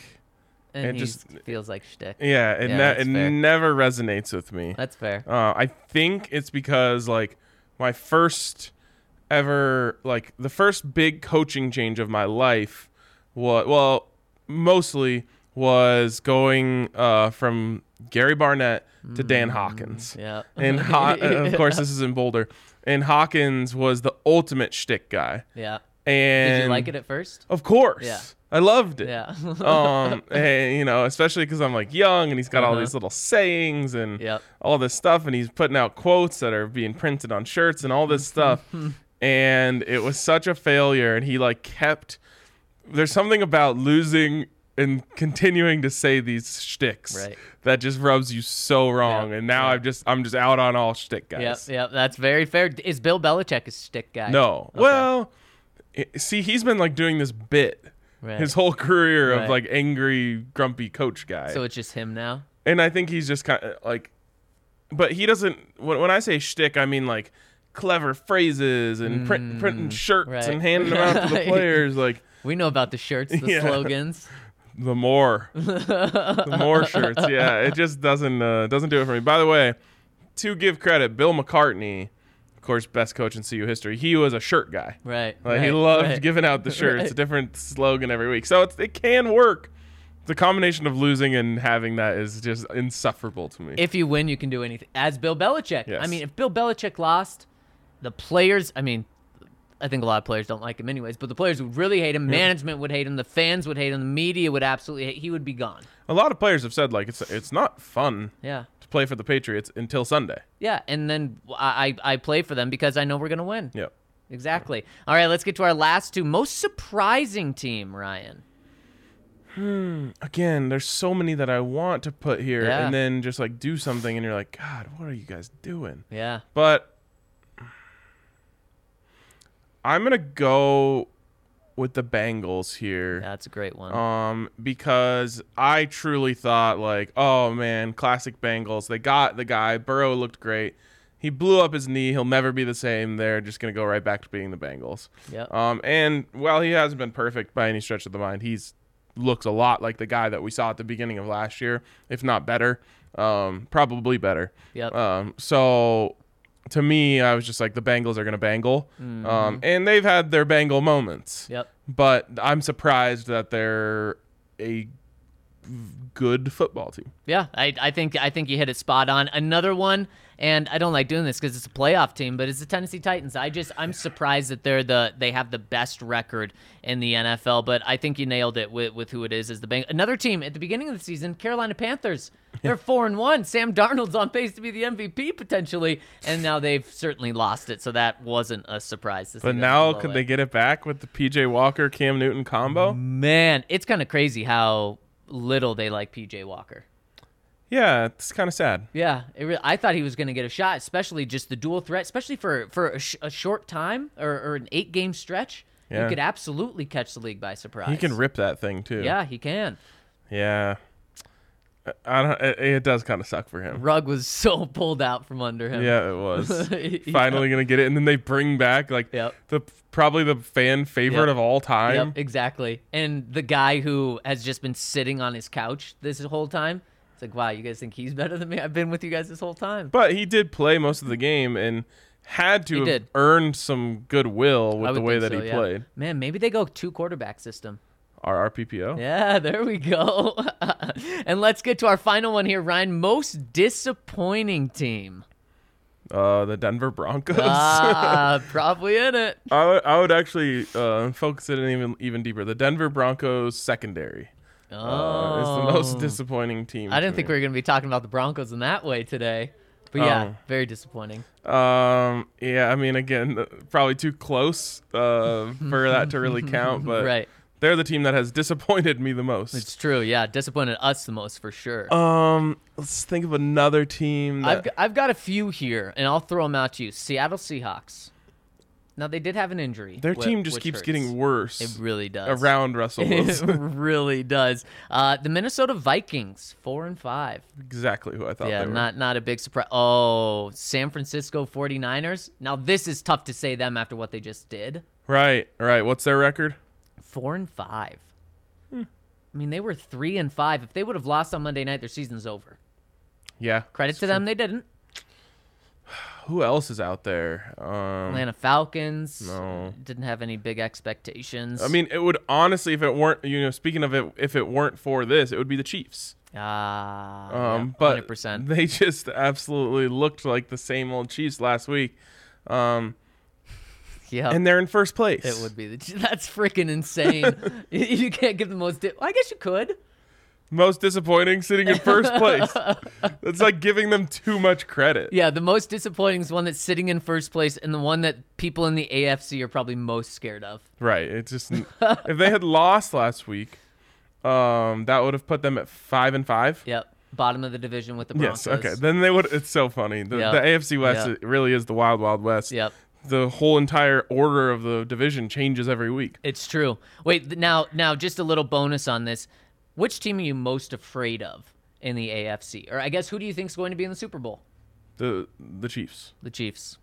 And It just- feels like shtick. Yeah, it, Yeah, ne- it fair. never resonates with me. That's fair. Uh, I think it's because like my first ever like the first big coaching change of my life was well mostly was going uh, from Gary Barnett to Dan Hawkins. Mm, Yeah. And Ho- of course this is in Boulder. And Hawkins was the ultimate shtick guy. Yeah. And Did you like it at first? Of course. Yeah. I loved it. Yeah. um, and, you know, especially because I'm like young and he's got all Uh-huh. these little sayings and Yep. all this stuff, and he's putting out quotes that are being printed on shirts and all this stuff. and it was such a failure, and he like kept. There's something about losing and continuing to say these shticks Right. that just rubs you so wrong. Yep, And now yep. I'm just I'm just out on all shtick guys. Yep. Yep. That's very fair. Is Bill Belichick a shtick guy? No. Okay. Well, see, he's been like doing this bit Right. his whole career of like angry, grumpy coach guy. So it's just him now. and I think he's just kind of like, but he doesn't. When, when I say shtick, I mean like clever phrases and print, printing shirts Mm, right. and handing them out to the players. Like We know about the shirts, the Yeah. slogans. The more, the more shirts. Yeah, it just doesn't uh, doesn't do it for me. By the way, to give credit, Bill McCartney, of course, best coach in CU history. He was a shirt guy. Right. Like he loved right. giving out the shirts, Right. a different slogan every week. So it's, it can work. The combination of losing and having that is just insufferable to me. If you win, you can do anything. As Bill Belichick. I mean, if Bill Belichick lost, the players, I mean, I think a lot of players don't like him anyways, but the players would really hate him. Management would hate him. The fans would hate him. The media would absolutely hate He would be gone. a lot of players have said like it's it's not fun Yeah. to play for the Patriots until Sunday. Yeah. And then I, I play for them because I know we're going to win. Yep. Exactly. All right, let's get to our last two. Most surprising team, Ryan. Hmm. Again, there's so many that I want to put here, Yeah. and then just like do something, and you're like, God, what are you guys doing? Yeah. But I'm gonna go with the Bengals here. That's a great one. um, because I truly thought like, oh man, classic Bengals. They got the guy. Burrow looked great. He blew up his knee. He'll never be the same. They're just gonna go right back to being the Bengals. Yep. Um, and while he hasn't been perfect by any stretch of the mind, he's looks a lot like the guy that we saw at the beginning of last year, if not better. Um, probably better. Yep. Um, so to me, I was just like, the Bengals are gonna bangle. Mm-hmm. Um, and they've had their bangle moments Yep. but I'm surprised that they're a good football team. Yeah, I, I think I think you hit it spot on. Another one, and I don't like doing this because it's a playoff team, but it's the Tennessee Titans. I just I'm surprised that they're the they have the best record in the NFL, but I think you nailed it with, with who it is as the bank. Another team at the beginning of the season, Carolina Panthers. They're four and one. Sam Darnold's on pace to be the MVP potentially, and now they've certainly lost it. So that wasn't a surprise. to see But now could they get it back with the PJ Walker Cam Newton combo? Man, it's kind of crazy how little they like PJ Walker. Yeah, it's kind of sad. Yeah, it re- I thought he was going to get a shot, especially just the dual threat, especially for for a, sh- a short time or, or an eight game stretch. Yeah. He could absolutely catch the league by surprise. He can rip that thing too. Yeah, he can. Yeah. I don't. It, it does kind of suck for him. Rug was so pulled out from under him. Yeah, it was. Yeah. Finally gonna get it, and then they bring back like Yep. the probably the fan favorite Yep. of all time. Yep, exactly. And the guy who has just been sitting on his couch this whole time. It's like, wow, you guys think he's better than me? I've been with you guys this whole time. But he did play most of the game and had to He have did. earned some goodwill with the way that so, he yeah. played. Man, maybe they go two quarterback system. Our RPPO. Yeah, there we go. and let's get to our final one here, Ryan. Most disappointing team. Uh, the Denver Broncos. Ah, probably in it. I would, I would actually uh, focus it in even even deeper. The Denver Broncos secondary Oh, uh, is the most disappointing team. I didn't think me. we were going to be talking about the Broncos in that way today. But yeah, Oh. very disappointing. Um, yeah, I mean, again, probably too close uh, for that to really count, but Right. They're the team that has disappointed me the most. It's true. Yeah, disappointed us the most for sure. um, let's think of another team. That, I've, got, I've got a few here, and I'll throw them out to you. Seattle Seahawks. Now, they did have an injury. their whi- team just keeps hurts. getting worse It really does. around Russell It really does. Uh, the Minnesota Vikings, four and five. exactly who I thought yeah, they were. not not a big surprise. Oh, San Francisco 49ers. Now this is tough to say them after what they just did. right, right. What's their record? Four and five. Hmm. I mean, they were three and five. If they would have lost on Monday night, their season's over. Yeah. Credit to them, they didn't. Who else is out there? Um, Atlanta Falcons. No. Didn't have any big expectations. I mean, it would honestly, if it weren't, you know, speaking of it, if it weren't for this, it would be the Chiefs. ah, Um, yeah, but 100%. they just absolutely looked like the same old Chiefs last week. Um, yeah. and they're in first place. it would be the. That's freaking insane. you you can't give the most. Di- I guess you could. most disappointing, sitting in first place. It's like giving them too much credit. Yeah, the most disappointing is one that's sitting in first place, and the one that people in the AFC are probably most scared of. Right. It's just if they had lost last week, um, that would have put them at five and five. Yep, bottom of the division with the Broncos. Yes. Okay. Then they would. It's so funny. The, Yep. the AFC West Yep. really is the wild, wild west. Yep, The whole entire order of the division changes every week. it's true. Wait, now, now, just a little bonus on this. Which team are you most afraid of in the AFC, or I guess who do you think is going to be in the Super Bowl? The the Chiefs. The Chiefs.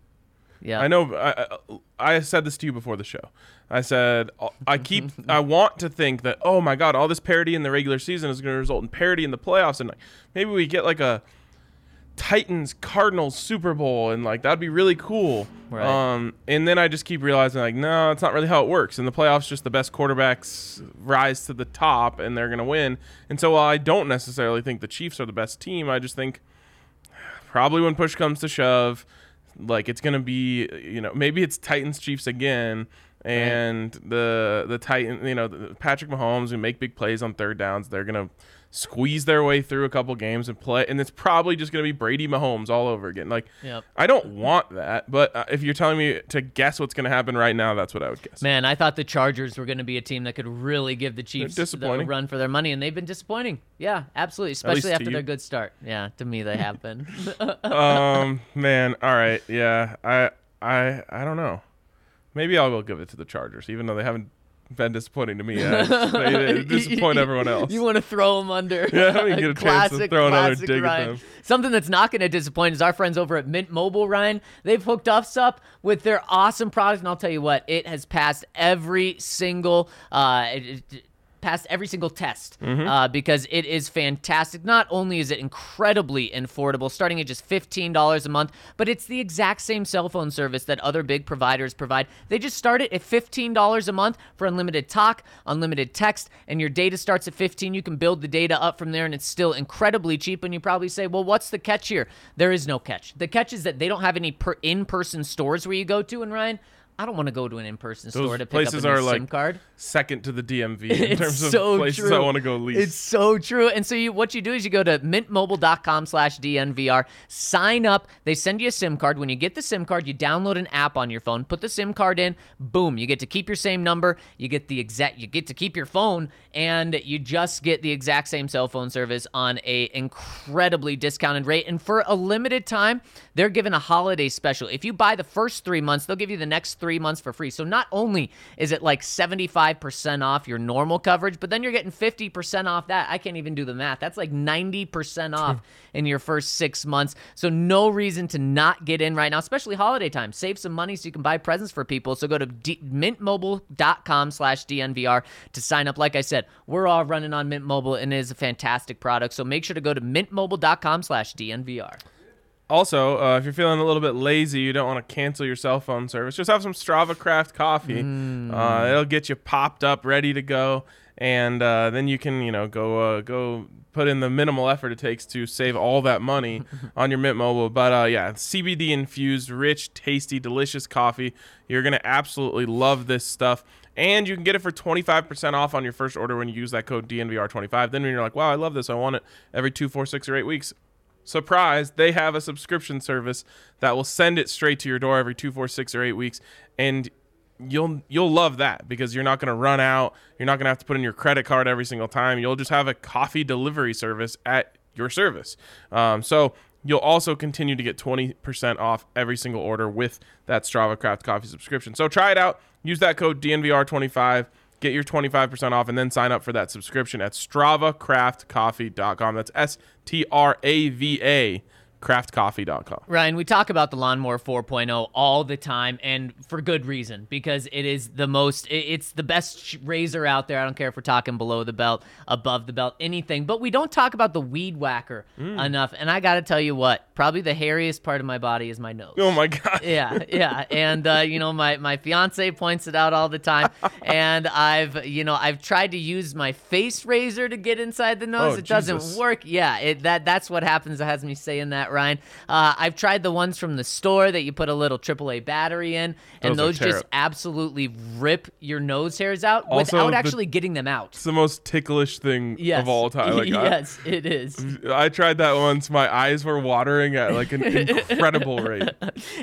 Yeah, I know. I, I I said this to you before the show. I said uh, I keep. I want to think that oh my god, all this parity in the regular season is going to result in parity in the playoffs, and like, maybe we get like a Titans Cardinals Super Bowl, and like that'd be really cool. Right. Um, and then I just keep realizing like no, it's not really how it works. In the playoffs, just the best quarterbacks rise to the top, and they're going to win. And so while I don't necessarily think the Chiefs are the best team, I just think probably when push comes to shove, like it's gonna be, you know, maybe it's Titans Chiefs again, and the the Titan, you know, the, Patrick Mahomes who make big plays on third downs, they're gonna squeeze their way through a couple games and play, and it's probably just gonna be Brady Mahomes all over again. Like, Yep. I don't want that, but uh, if you're telling me to guess what's gonna happen right now, that's what I would guess. Man, I thought the Chargers were going to be a team that could really give the Chiefs the run for their money, and they've been disappointing. Yeah, absolutely, especially after their good start. Yeah, to me they have been. um, man, all right, yeah, I, I, I don't know. Maybe I will give it to the Chargers, even though they haven't been disappointing to me yet. they, disappoint everyone else. You want to throw them under? Yeah, we get a chance to classic, throw another classic dig at them. Something that's not going to disappoint is our friends over at Mint Mobile, Ryan. They've hooked us up with their awesome product, and I'll tell you what, it has passed every single. Uh, it- it- passed every single test Mm-hmm. uh, because it is fantastic. Not only is it incredibly affordable, starting at just $15 a month, but it's the exact same cell phone service that other big providers provide. They just start it at $15 a month for unlimited talk, unlimited text, and your data starts at 15. You can build the data up from there, and it's still incredibly cheap. And you probably say, well, what's the catch here? There is no catch. The catch is that they don't have any per- in-person stores where you go to. And Ryan, I don't want to go to an in-person Those store to pick up a are like SIM card. second to the DMV in It's terms of so places true. I want to go least. It's so true. And so you what you do is you go to mintmobile.com slash DNVR, sign up. They send you a SIM card. When you get the SIM card, you download an app on your phone, put the SIM card in, boom, you get to keep your same number, you get the exact you get to keep your phone, and you just get the exact same cell phone service on a incredibly discounted rate. And for a limited time, they're giving a holiday special. If you buy the first three months, they'll give you the next three months for free. So not only is it like 75% off your normal coverage, but then you're getting 50% off that. I can't even do the math. That's like 90% off in your first six months. So no reason to not get in right now, especially holiday time. Save some money so you can buy presents for people. So go to D- mintmobile.com slash DNVR to sign up. Like I said, we're all running on Mint Mobile and it is a fantastic product. So make sure to go to mintmobile.com slash DNVR. Also, uh, if you're feeling a little bit lazy, you don't want to cancel your cell phone service, just have some Strava Craft coffee. Uh, it'll get you popped up, ready to go, and uh, then you can, you know, go uh, go put in the minimal effort it takes to save all that money on your Mint Mobile. But uh, yeah, CBD infused, rich, tasty, delicious coffee. You're gonna absolutely love this stuff. And you can get it for 25% off on your first order when you use that code DNVR25. Then when you're like, wow, I love this, I want it every two, four, six, or eight weeks surprise they have a subscription service that will send it straight to your door every two four six or eight weeks. And you'll you'll love that because you're not going to run out. You're not going to have to put in your credit card every single time. You'll just have a coffee delivery service at your service. Um, so you'll also continue to get 20% off every single order with that strava craft coffee subscription. So try it out. Use that code dnvr25 Get your 25% off and then sign up for that subscription at StravaCraftCoffee.com. That's S T R A V A craftcoffee.com. Ryan, we talk about the Lawnmower 4.0 all the time, and for good reason, because it is the most it's the best razor out there. I don't care if we're talking below the belt, above the belt, anything. But we don't talk about the Weed Whacker Mm. enough. And I got to tell you what, probably the hairiest part of my body is my nose. Oh my God. yeah, yeah, and uh, you know my my fiance points it out all the time, and I've you know I've tried to use my face razor to get inside the nose. Oh, it doesn't work. Yeah, it that that's what happens. It has me saying that, Ryan. Uh, I've tried the ones from the store that you put a little AAA battery in, and Those those just absolutely rip your nose hairs out Also, without the- actually getting them out. It's the most ticklish thing Yes, of all time. Like, I- yes, it is. I, tried that once. My eyes were watering at like an incredible rate.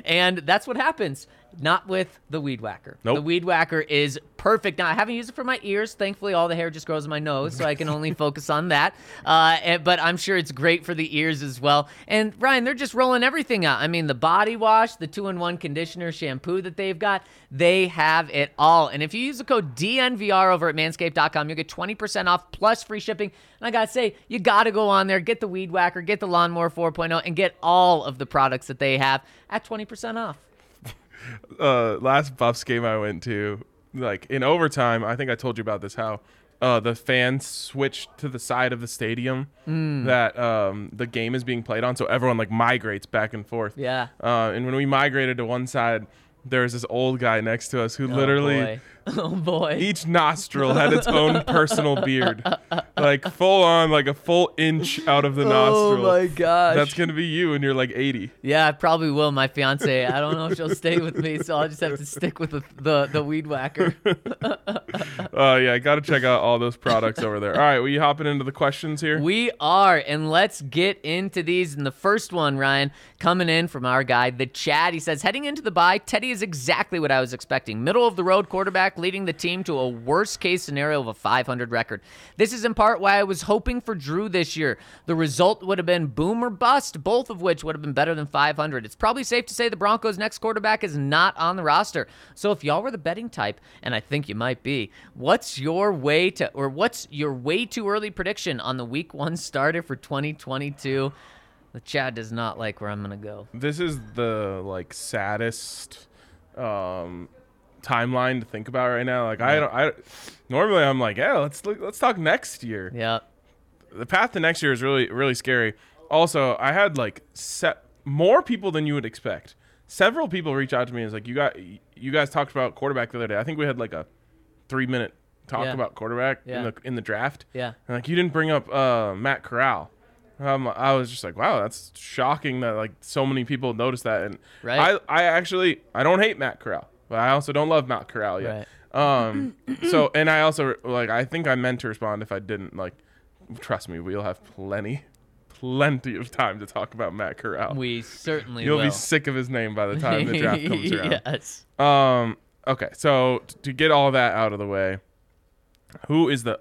And that's what happens. Not with the Weed Whacker. Nope. The Weed Whacker is perfect. Now, I haven't used it for my ears. Thankfully, all the hair just grows in my nose, so I can only focus on that. Uh, and- but I'm sure it's great for the ears as well. And Ryan, they're just rolling everything out. I mean, the body wash, the two in one conditioner, shampoo that they've got, they have it all. And if you use the code DNVR over at manscaped.com, you'll get 20% off plus free shipping. And I got to say, you got to go on there, get the Weed Whacker, get the Lawnmower 4.0, and get all of the products that they have at 20% off. Uh, last Buffs game I went to, like in overtime, I think I told you about this. How uh, the fans switched to the side of the stadium Mm. that um, the game is being played on, so everyone like migrates back and forth. Yeah. Uh, and when we migrated to one side, there was this old guy next to us who literally. Oh boy. Oh boy. Each nostril had its own personal beard, like full on, like a full inch out of the nostril. Oh my gosh. That's gonna be you, and you're like 80. yeah, I probably will. My fiance. I don't know if she'll stay with me, so I'll just have to stick with the the, the weed whacker. Oh yeah, I got to check out all those products over there. All right, we hopping into the questions here. We are, and let's get into these. And the first one, Ryan, coming in from our guy, the Chad. He says, heading into the bye, Teddy is exactly what I was expecting. Middle of the road quarterback, leading the team to a worst case scenario of a 500 record. This is in part why I was hoping for Drew this year. The result would have been boom or bust, both of which would have been better than 500. It's probably safe to say the Broncos' next quarterback is not on the roster. So if y'all were the betting type, and I think you might be, what's your way to, or what's your way too early prediction on the week one starter for 2022? The Chad does not like where I'm to go. This is the like saddest um, timeline to think about right now. Like I don't. I normally I'm like, yeah, let's look, let's talk next year. Yeah. The path to next year is really really scary. Also, I had like set more people than you would expect. Several people reach out to me and was like, you got you guys talked about quarterback the other day. I think we had like a three minute talk Yeah. about quarterback Yeah. in the in the draft. Yeah. And like you didn't bring up uh, Matt Corral. Um, I was just like, wow, that's shocking that like so many people noticed that. And Right. I, I actually I don't hate Matt Corral, but I also don't love Matt Corral yet. Right. Um, so and I also like I think I meant to respond if I didn't. Like, trust me, we'll have plenty, plenty of time to talk about Matt Corral. We certainly You'll will. be sick of his name by the time the draft comes around. yes. Um. Okay. So t- to get all that out of the way, who is the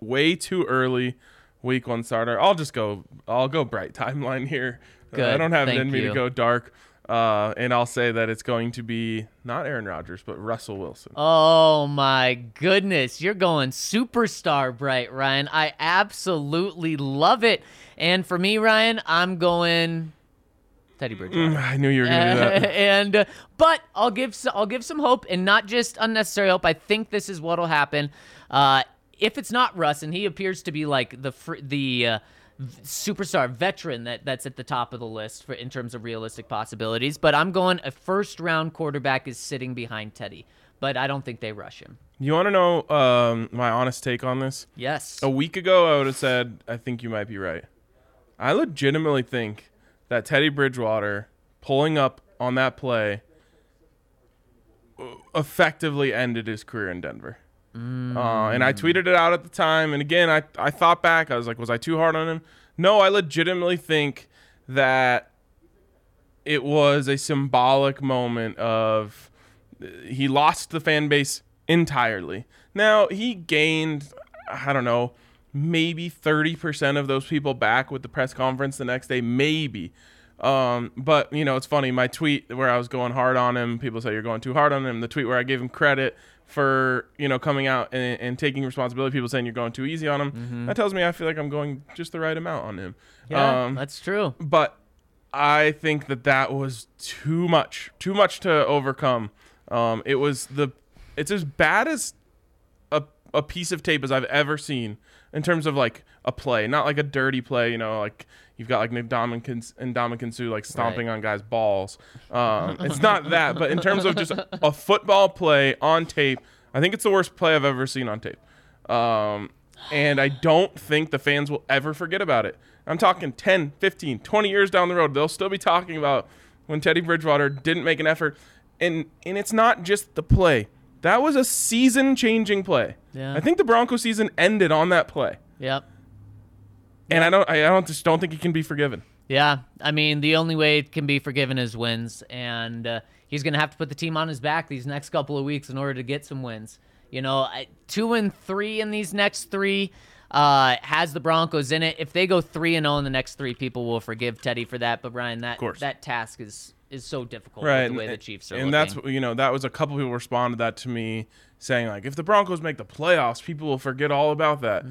way too early week one starter? I'll just go. I'll go bright timeline here. Good, Uh, I don't have it in me you. to go dark. Uh, and I'll say that it's going to be not Aaron Rodgers, but Russell Wilson. Oh my goodness, you're going superstar bright, Ryan. I absolutely love it. And for me, Ryan, I'm going Teddy Bridgewater. I knew you were going to do that. and uh, but I'll give I'll give some hope and not just unnecessary hope. I think this is what'll happen. Uh, if it's not Russ, and he appears to be like the fr- the uh, superstar veteran that that's at the top of the list for in terms of realistic possibilities. But I'm going a first round quarterback is sitting behind Teddy, but I don't think they rush him. You want to know um, my honest take on this? Yes. A week ago, I would have said, I think you might be right. I legitimately think that Teddy Bridgewater pulling up on that play uh, effectively ended his career in Denver. Uh, and I tweeted it out at the time. And again, I, I thought back. I was like, was I too hard on him? No, I legitimately think that it was a symbolic moment of he lost the fan base entirely. Now he gained, I don't know, maybe 30% of those people back with the press conference the next day, maybe. Um, but you know, it's funny. My tweet where I was going hard on him, people say you're going too hard on him. The tweet where I gave him credit for you know coming out and, and taking responsibility, people saying you're going too easy on him. That tells me I feel like I'm going just the right amount on him. yeah, Um, that's true. but I think that that was too much, too much to overcome. Um, it was the, it's as bad as a a piece of tape as I've ever seen in terms of like a play, not like a dirty play. You know, like you've got like Ndamukong and Suh like stomping Right. on guys' balls. Um, it's not that, but in terms of just a football play on tape, I think it's the worst play I've ever seen on tape. Um, and I don't think the fans will ever forget about it. I'm talking 10, 15, 20 years down the road, they'll still be talking about when Teddy Bridgewater didn't make an effort. And and it's not just the play. That was a season-changing play. Yeah. I think the Broncos season ended on that play. Yep. And I don't I don't just don't think he can be forgiven. Yeah, I mean, the only way it can be forgiven is wins, and uh, he's going to have to put the team on his back these next couple of weeks in order to get some wins. You know, two and three in these next three uh, has the Broncos in it. If they go three and zero in the next three, people will forgive Teddy for that. But Ryan, that that task is is so difficult right the way and, the Chiefs are and looking. that's you know that was a couple people responded that to me saying like if the broncos make the playoffs people will forget all about that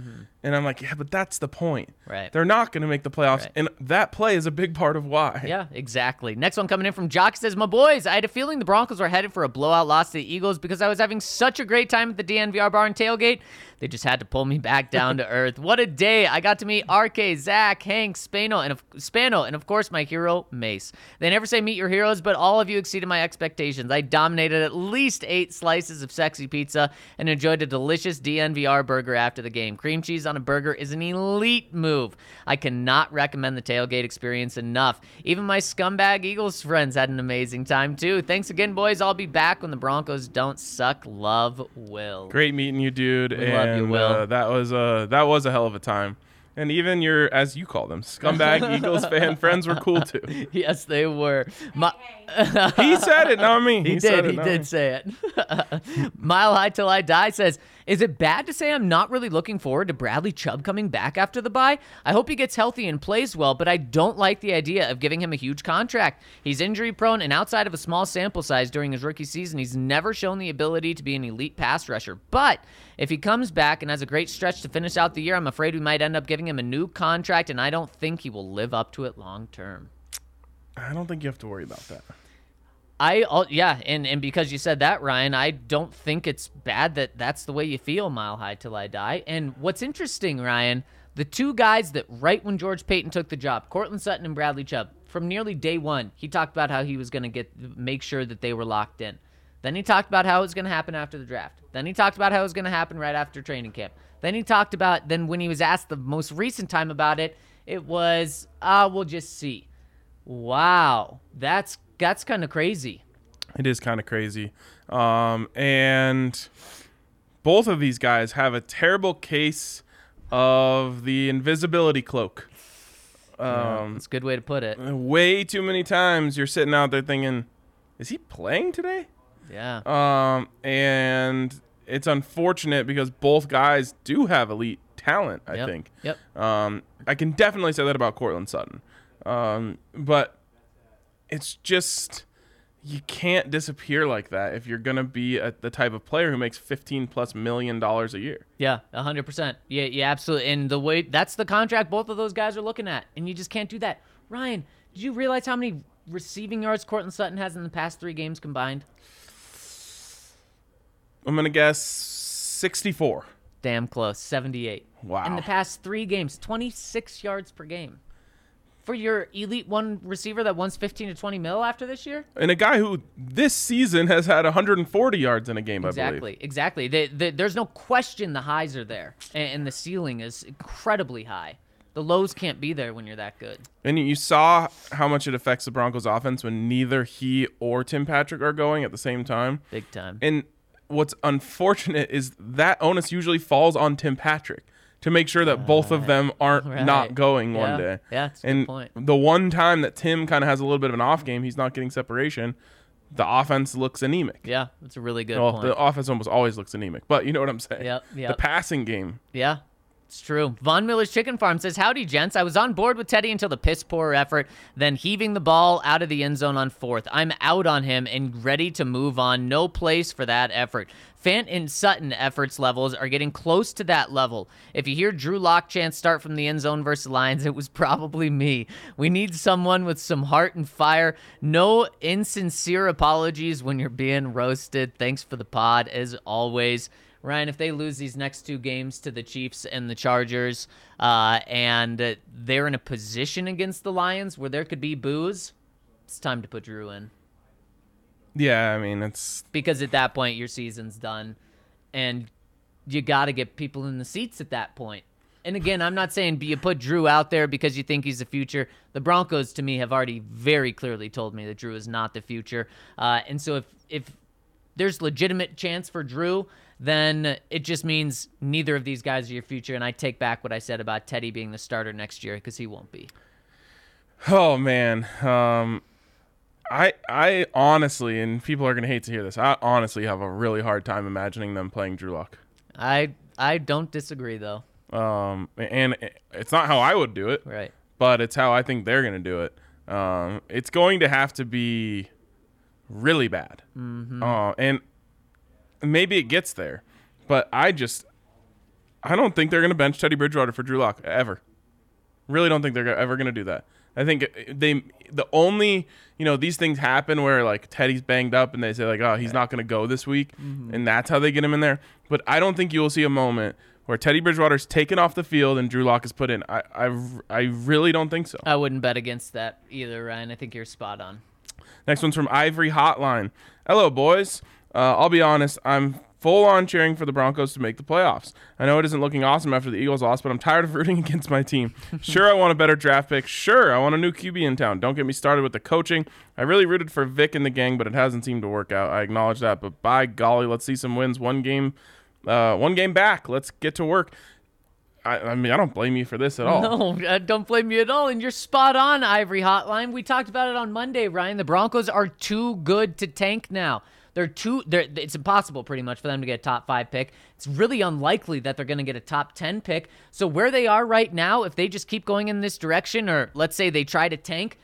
and i'm like yeah but that's the point. Right. they're not going to make the playoffs Right. and that play is a big part of why Yeah, exactly. Next one coming in from Jock says, My boys, I had a feeling the Broncos were headed for a blowout loss to the Eagles because I was having such a great time at the DNVR bar and tailgate. They just had to pull me back down to earth. What a day. I got to meet RK, Zach, Hank, Spano, and of, Spano, and of course my hero, Mace. They never say meet your heroes, but all of you exceeded my expectations. I dominated at least eight slices of sexy pizza and enjoyed a delicious DNVR burger after the game. Cream cheese on a burger is an elite move. I cannot recommend the tailgate experience enough. Even my scumbag Eagles friends had an amazing time too. Thanks again, boys. I'll be back when the Broncos don't suck. Love, Will. great meeting you dude We and love you, Will. Uh, that was a that was a hell of a time and even your as you call them scumbag eagles fan friends were cool too Yes, they were. My- he said it not me He, said did. it, He did me. say it. Mile High Till I Die says, Is it bad to say I'm not really looking forward to Bradley Chubb coming back after the bye? I hope he gets healthy and plays well, but I don't like the idea of giving him a huge contract. He's injury prone, and outside of a small sample size during his rookie season, he's never shown the ability to be an elite pass rusher. But if he comes back and has a great stretch to finish out the year, I'm afraid we might end up giving him a new contract, and I don't think he will live up to it long term. i don't think you have to worry about that I oh, yeah, and and because you said that, Ryan, I don't think it's bad that that's the way you feel, Mile High Till I Die. And what's interesting, Ryan, the two guys that right when George Paton took the job, Courtland Sutton and Bradley Chubb, from nearly day one, he talked about how he was going to get make sure that they were locked in. Then he talked about how it was going to happen after the draft. Then he talked about how it was going to happen right after training camp. Then he talked about then when he was asked the most recent time about it, it was ah, we'll just see. Wow, that's that's kind of crazy. It is kind of crazy. Um, and both of these guys have a terrible case of the invisibility cloak. Um, That's a good way to put it. way too many times you're sitting out there thinking, is he playing today? Yeah. Um, and it's unfortunate because both guys do have elite talent, I Yep. think. Yep. Um, I can definitely say that about Courtland Sutton. Um, but it's just you can't disappear like that if you're gonna be a, the type of player who makes 15 plus million dollars a year. Yeah, hundred percent. Yeah, yeah, absolutely. And the way that's the contract both of those guys are looking at, and you just can't do that. Ryan, did you realize how many receiving yards Courtland Sutton has in the past three games combined? I'm gonna guess 64. Damn close, seventy-eight. Wow. In the past three games, twenty-six yards per game. For your elite one receiver that wants fifteen to twenty mil after this year? And a guy who this season has had 140 yards in a game, I Exactly, exactly. The, the, there's no question the highs are there, and, and the ceiling is incredibly high. The lows can't be there when you're that good. And you saw how much it affects the Broncos offense when neither he or Tim Patrick are going at the same time. Big time. And what's unfortunate is that onus usually falls on Tim Patrick to make sure that both of them uh, aren't Right. not going Yeah. one day. Yeah, good and point. the one time that Tim kind of has a little bit of an off game, he's not getting separation. The offense looks anemic. yeah, that's a really good Well, point. the offense almost always looks anemic, but you know what I'm saying. Yep, The passing game. Yeah, it's true. Von Miller's Chicken Farm says, Howdy, gents. I was on board with Teddy until the piss poor effort, then heaving the ball out of the end zone on fourth. I'm out on him and ready to move on. No place for that effort. Fant and Sutton efforts levels are getting close to that level. If you hear Drew Lock chance start from the end zone versus Lions, it was probably me. We need someone with some heart and fire. No insincere apologies when you're being roasted. Thanks for the pod, as always. Ryan, if they lose these next two games to the Chiefs and the Chargers, uh, and they're in a position against the Lions where there could be boos, it's time to put Drew in Yeah, I mean it's because at that point your season's done, and you got to get people in the seats at that point. And again, I'm not saying you put Drew out there because you think he's the future. The Broncos, to me, have already very clearly told me that Drew is not the future. Uh, and so if if there's legitimate chance for Drew, then it just means neither of these guys are your future. And I take back what I said about Teddy being the starter next year because he won't be. Oh man, um, I I honestly, and people are gonna hate to hear this. I honestly have a really hard time imagining them playing Drew Lock. I I don't disagree though. Um, and it's not how I would do it, Right. but it's how I think they're gonna do it. Um, it's going to have to be really bad, mm-hmm. uh, and maybe it gets there, but I just I don't think they're gonna bench Teddy Bridgewater for Drew Lock ever. Really don't think they're ever going to do that. I think they the only you know these things happen where like Teddy's banged up and they say like oh he's not going to go this week mm-hmm. and that's how they get him in there. But I don't think you will see a moment where Teddy Bridgewater's taken off the field and Drew Lock is put in. I I, I really don't think so. I wouldn't bet against that either, Ryan. I think you're spot on. Next one's from Ivory Hotline. Hello, boys. Uh, I'll be honest, I'm full on cheering for the Broncos to make the playoffs. I know it isn't looking awesome after the Eagles lost, but I'm tired of rooting against my team. Sure, I want a better draft pick. Sure, I want a new QB in town. Don't get me started with the coaching. I really rooted for Vic and the gang, but it hasn't seemed to work out. I acknowledge that, but by golly, let's see some wins. One game, uh, one game back. Let's get to work. I, I mean, I don't blame you for this at all. No, uh, don't blame me at all. And you're spot on, Ivory Hotline. We talked about it on Monday, Ryan. The Broncos are too good to tank now. They're too. They're, it's impossible, pretty much, for them to get a top five pick. It's really unlikely that they're going to get a top ten pick. So where they are right now, if they just keep going in this direction, or let's say they try to tank,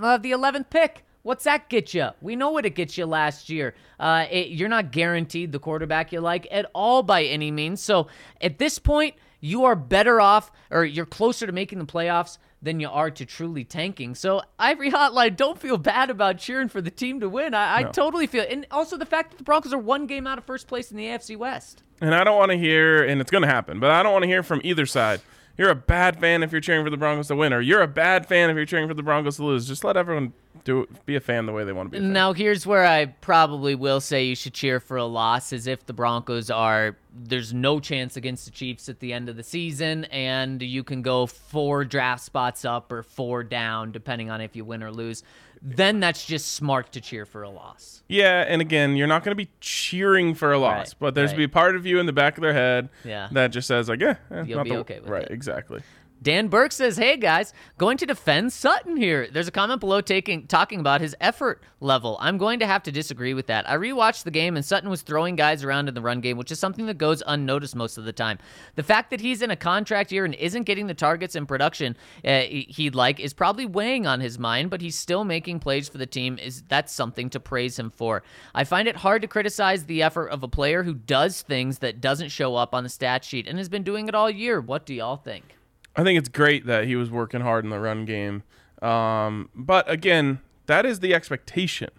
they'll the eleventh pick. What's that get you? We know what it gets you last year. Uh, it, you're not guaranteed the quarterback you like at all by any means. So at this point, you are better off or you're closer to making the playoffs than you are to truly tanking. So Ivory Hotline, don't feel bad about cheering for the team to win. I, I totally feel, and also the fact that the Broncos are one game out of first place in the AFC West. And I don't want to hear, and it's going to happen, but I don't want to hear from either side. You're a bad fan if you're cheering for the Broncos to win, or you're a bad fan if you're cheering for the Broncos to lose. Just let everyone do be a fan the way they want to be. Now, here's where I probably will say you should cheer for a loss, as if the Broncos are there's no chance against the Chiefs at the end of the season, and you can go four draft spots up or four down, depending on if you win or lose. Then that's just smart to cheer for a loss. Yeah, and again, you're not going to be cheering for a loss, Right, but there's right. be a part of you in the back of their head Yeah. that just says like, yeah, eh, You'll not be the- okay with right, it. Right, exactly. Dan Burke says, "Hey guys, going to defend Sutton here." There's a comment below taking talking about his effort level. I'm going to have to disagree with that. I rewatched the game and Sutton was throwing guys around in the run game, which is something that goes unnoticed most of the time. The fact that he's in a contract year and isn't getting the targets and production uh, he- he'd like is probably weighing on his mind, but he's still making plays for the team. Is that's something to praise him for. I find it hard to criticize the effort of a player who does things that doesn't show up on the stat sheet and has been doing it all year. What do y'all think? I think it's great that he was working hard in the run game, um, but again, that is the expectation.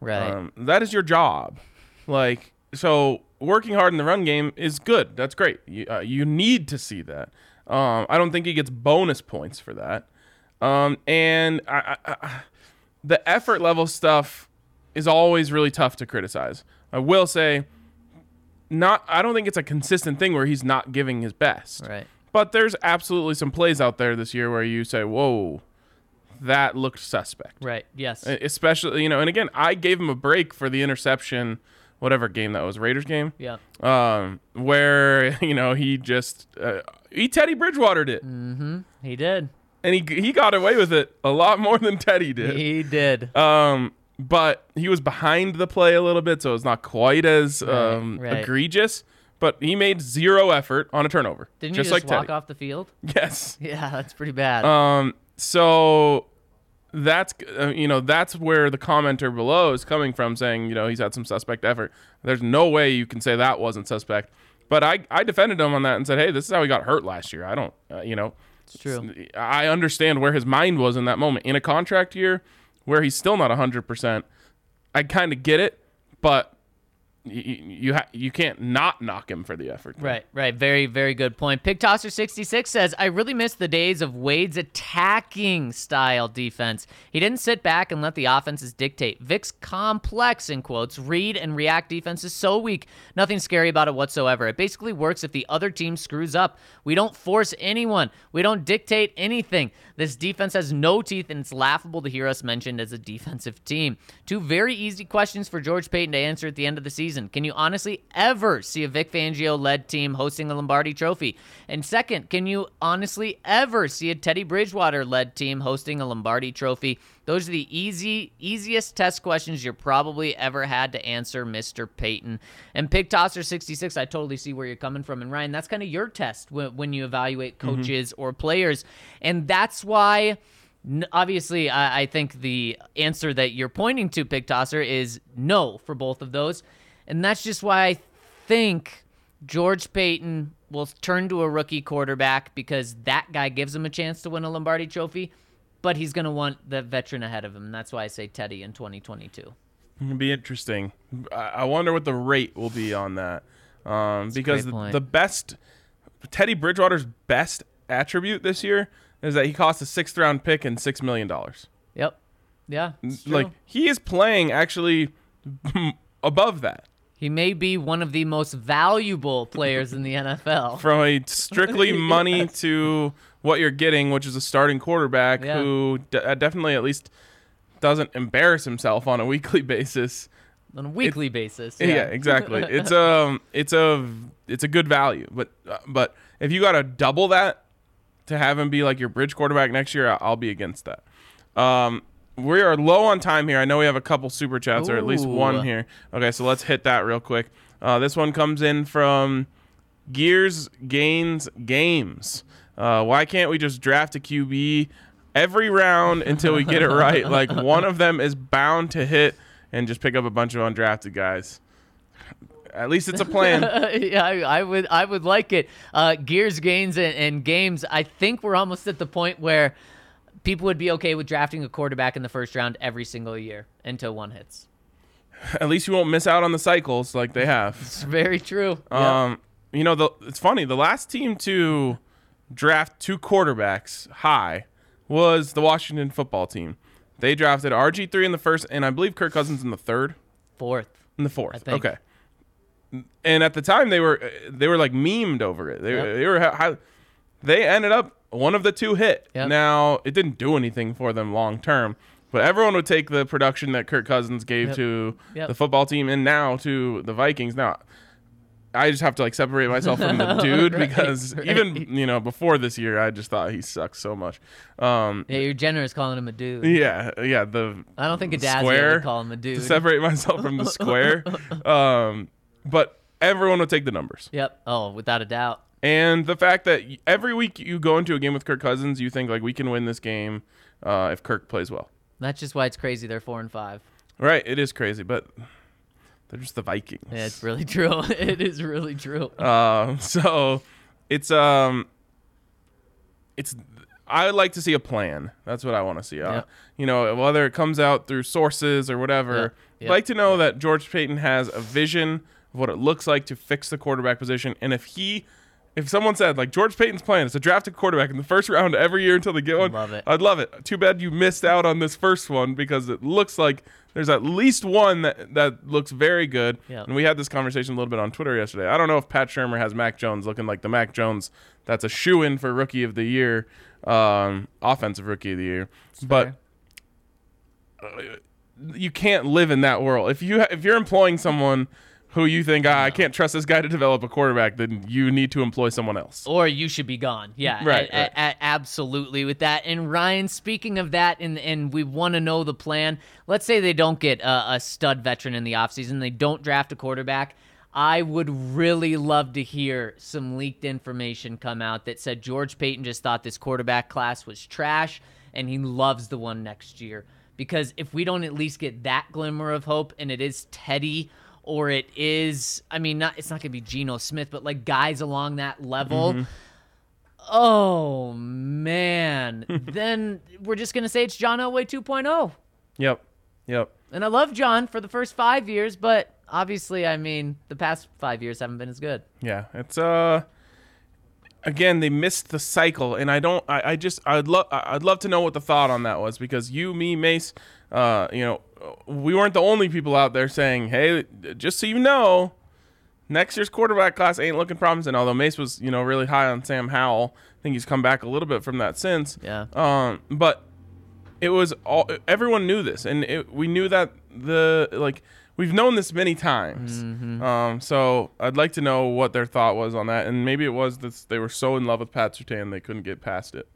Right. Um, that is your job. Like, so working hard in the run game is good. That's great. You, uh, you need to see that. Um, I don't think he gets bonus points for that. Um, and I, I, I, the effort level stuff is always really tough to criticize. I will say, not. I don't think it's a consistent thing where he's not giving his best. Right. But there's absolutely some plays out there this year where you say, "Whoa, that looked suspect." Right. Yes. Especially you know and again i gave him a break for the interception whatever game that was raiders game yeah. um where you know he just uh, he teddy bridgewatered it He did. and he he got away with it a lot more than teddy did He did. um but he was behind the play a little bit so it's not quite as um right. egregious but he made zero effort on a turnover Didn't just you just like walk teddy off the field? yes Yeah, that's pretty bad. Um, so that's uh, you know that's where the commenter below is coming from, saying you know he's had some suspect effort. There's no way you can say that wasn't suspect. But I I defended him on that and said, hey, this is how he got hurt last year. I don't, uh, you know, it's true. I understand where his mind was in that moment in a contract year where he's still not 100%. I kind of get it, but you you, ha- you can't not knock him for the effort. Right, right. Very, very good point. Pig Tosser 66 says, I really miss the days of Wade's attacking style defense. He didn't sit back and let the offenses dictate. Vic's complex, in quotes, read and react defense is so weak. Nothing scary about it whatsoever. It basically works if the other team screws up. We don't force anyone, we don't dictate anything. This defense has no teeth, and it's laughable to hear us mentioned as a defensive team. Two very easy questions for George Paton to answer at the end of the season. Can you honestly ever see a Vic Fangio led team hosting a Lombardi trophy? And second, can you honestly ever see a Teddy Bridgewater led team hosting a Lombardi trophy? Those are the easy, easiest test questions you're probably ever had to answer, Mr. Paton. And Pig Tosser 66, I totally see where you're coming from. And Ryan, that's kind of your test when, when you evaluate mm-hmm. coaches or players. And that's why. Obviously, I, I think the answer that you're pointing to, Pig Tosser, is no for both of those. And that's just why I think George Paton will turn to a rookie quarterback because that guy gives him a chance to win a Lombardi trophy, but he's going to want the veteran ahead of him. And that's why I say Teddy in 2022. It'll be interesting. I I wonder what the rate will be on that, um, because the, best Teddy Bridgewater's best attribute this year is that he cost a sixth round pick and six million dollars. Yep. Yeah. Like he is playing actually above that he may be one of the most valuable players in the NFL. from a strictly money to what you're getting, which is a starting quarterback Yeah. who d- uh, definitely at least doesn't embarrass himself on a weekly basis. on a weekly basis. Yeah, Yeah, exactly. it's um, it's a it's a good value, but uh, but if you got to double that to have him be like your bridge quarterback next year, I'll be against that. Um, we are low on time here. I know we have a couple super chats or at least one here. Okay, so let's hit that real quick. Uh, this one comes in from Gears Gains Games. Uh, why can't we just draft a QB every round until we get it right? Like one of them is bound to hit and just pick up a bunch of undrafted guys. At least it's a plan. yeah, I, I would I would like it. Uh, gears, gains, and, and games. I think we're almost at the point where people would be okay with drafting a quarterback in the first round every single year until one hits. At least you won't miss out on the cycles like they have. It's very true. Yeah. Um, you know, the, it's funny. The last team to draft two quarterbacks high was the Washington football team. They drafted RG three in the first, and I believe Kirk Cousins in the third, Fourth. in the fourth. Okay. And at the time, they were they were like memed over it. They, Yep. they were high, they ended up one of the two hit. Yep. Now it didn't do anything for them long term, but everyone would take the production that Kirk Cousins gave Yep. to Yep. the football team and now to the Vikings. Now I just have to like separate myself from the dude Right, because right. even you know before this year, I just thought he sucks so much. Um, Yeah, you're generous calling him a dude. yeah, yeah. The I don't think a dad's square would call him a dude. to separate myself from the square. Um, but everyone would take the numbers. Yep. Oh, without a doubt. And the fact that every week you go into a game with Kirk Cousins, you think like we can win this game uh, if Kirk plays well. That's just why it's crazy. They're four and five. Right? It is crazy, but they're just the Vikings. Yeah, it's really true. it is really true. Um, so it's um, it's I would like to see a plan. That's what I want to see. Uh, Yep. You know, whether it comes out through sources or whatever. Yep. I'd like to know that George Paton has a vision of what it looks like to fix the quarterback position, and if he. If someone said like George Paton's plan is to draft a quarterback in the first round every year until they get one, Love it. I'd love it. Too bad you missed out on this first one because it looks like there's at least one that, that looks very good. Yeah. And we had this conversation a little bit on Twitter yesterday. I don't know if Pat Shurmur has Mac Jones looking like the Mac Jones that's a shoe in for rookie of the year, um, offensive rookie of the year. but uh, you can't live in that world. If you if you're employing someone who you think ah, I can't trust this guy to develop a quarterback, then you need to employ someone else. or you should be gone. Yeah, Right, a- a- a- absolutely with that. And Ryan, speaking of that, and and we want to know the plan. Let's say they don't get a, a stud veteran in the offseason, they don't draft a quarterback. I would really love to hear some leaked information come out that said George Paton just thought this quarterback class was trash and he loves the one next year. Because if we don't at least get that glimmer of hope and it is Teddy or it is I mean not it's not gonna be Geno Smith, but like guys along that level. Oh man. then we're just gonna say it's John Elway 2.0. Yep. Yep. And I love John for the first five years, but obviously, I mean, the past five years haven't been as good. Yeah, it's uh again they missed the cycle and I don't I, I just I'd love I'd love to know what the thought on that was because you me Mace uh you know we weren't the only people out there saying hey just so you know next year's quarterback class ain't looking promising although Mace was you know really high on Sam Howell I think he's come back a little bit from that since Yeah. um but it was all everyone knew this and it, we knew that the like we've known this many times. Um so i'd like to know what their thought was on that. And maybe it was that they were so in love with pat Surtain they couldn't get past it.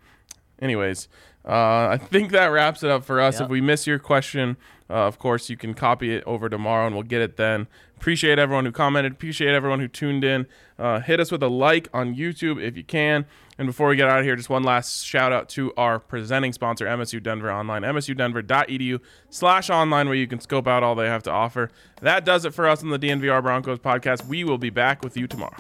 Anyways uh, i think that wraps it up for us. Yep. if we miss your question uh, of course you can copy it over tomorrow and we'll get it then. Appreciate everyone who commented. Appreciate everyone who tuned in. Uh, hit us with a like on youtube if you can and before we get out of here, just one last shout out to our presenting sponsor, MSU Denver Online, msudenver.edu slash online, where you can scope out all they have to offer. That does it for us on the DNVR Broncos podcast. We will be back with you tomorrow.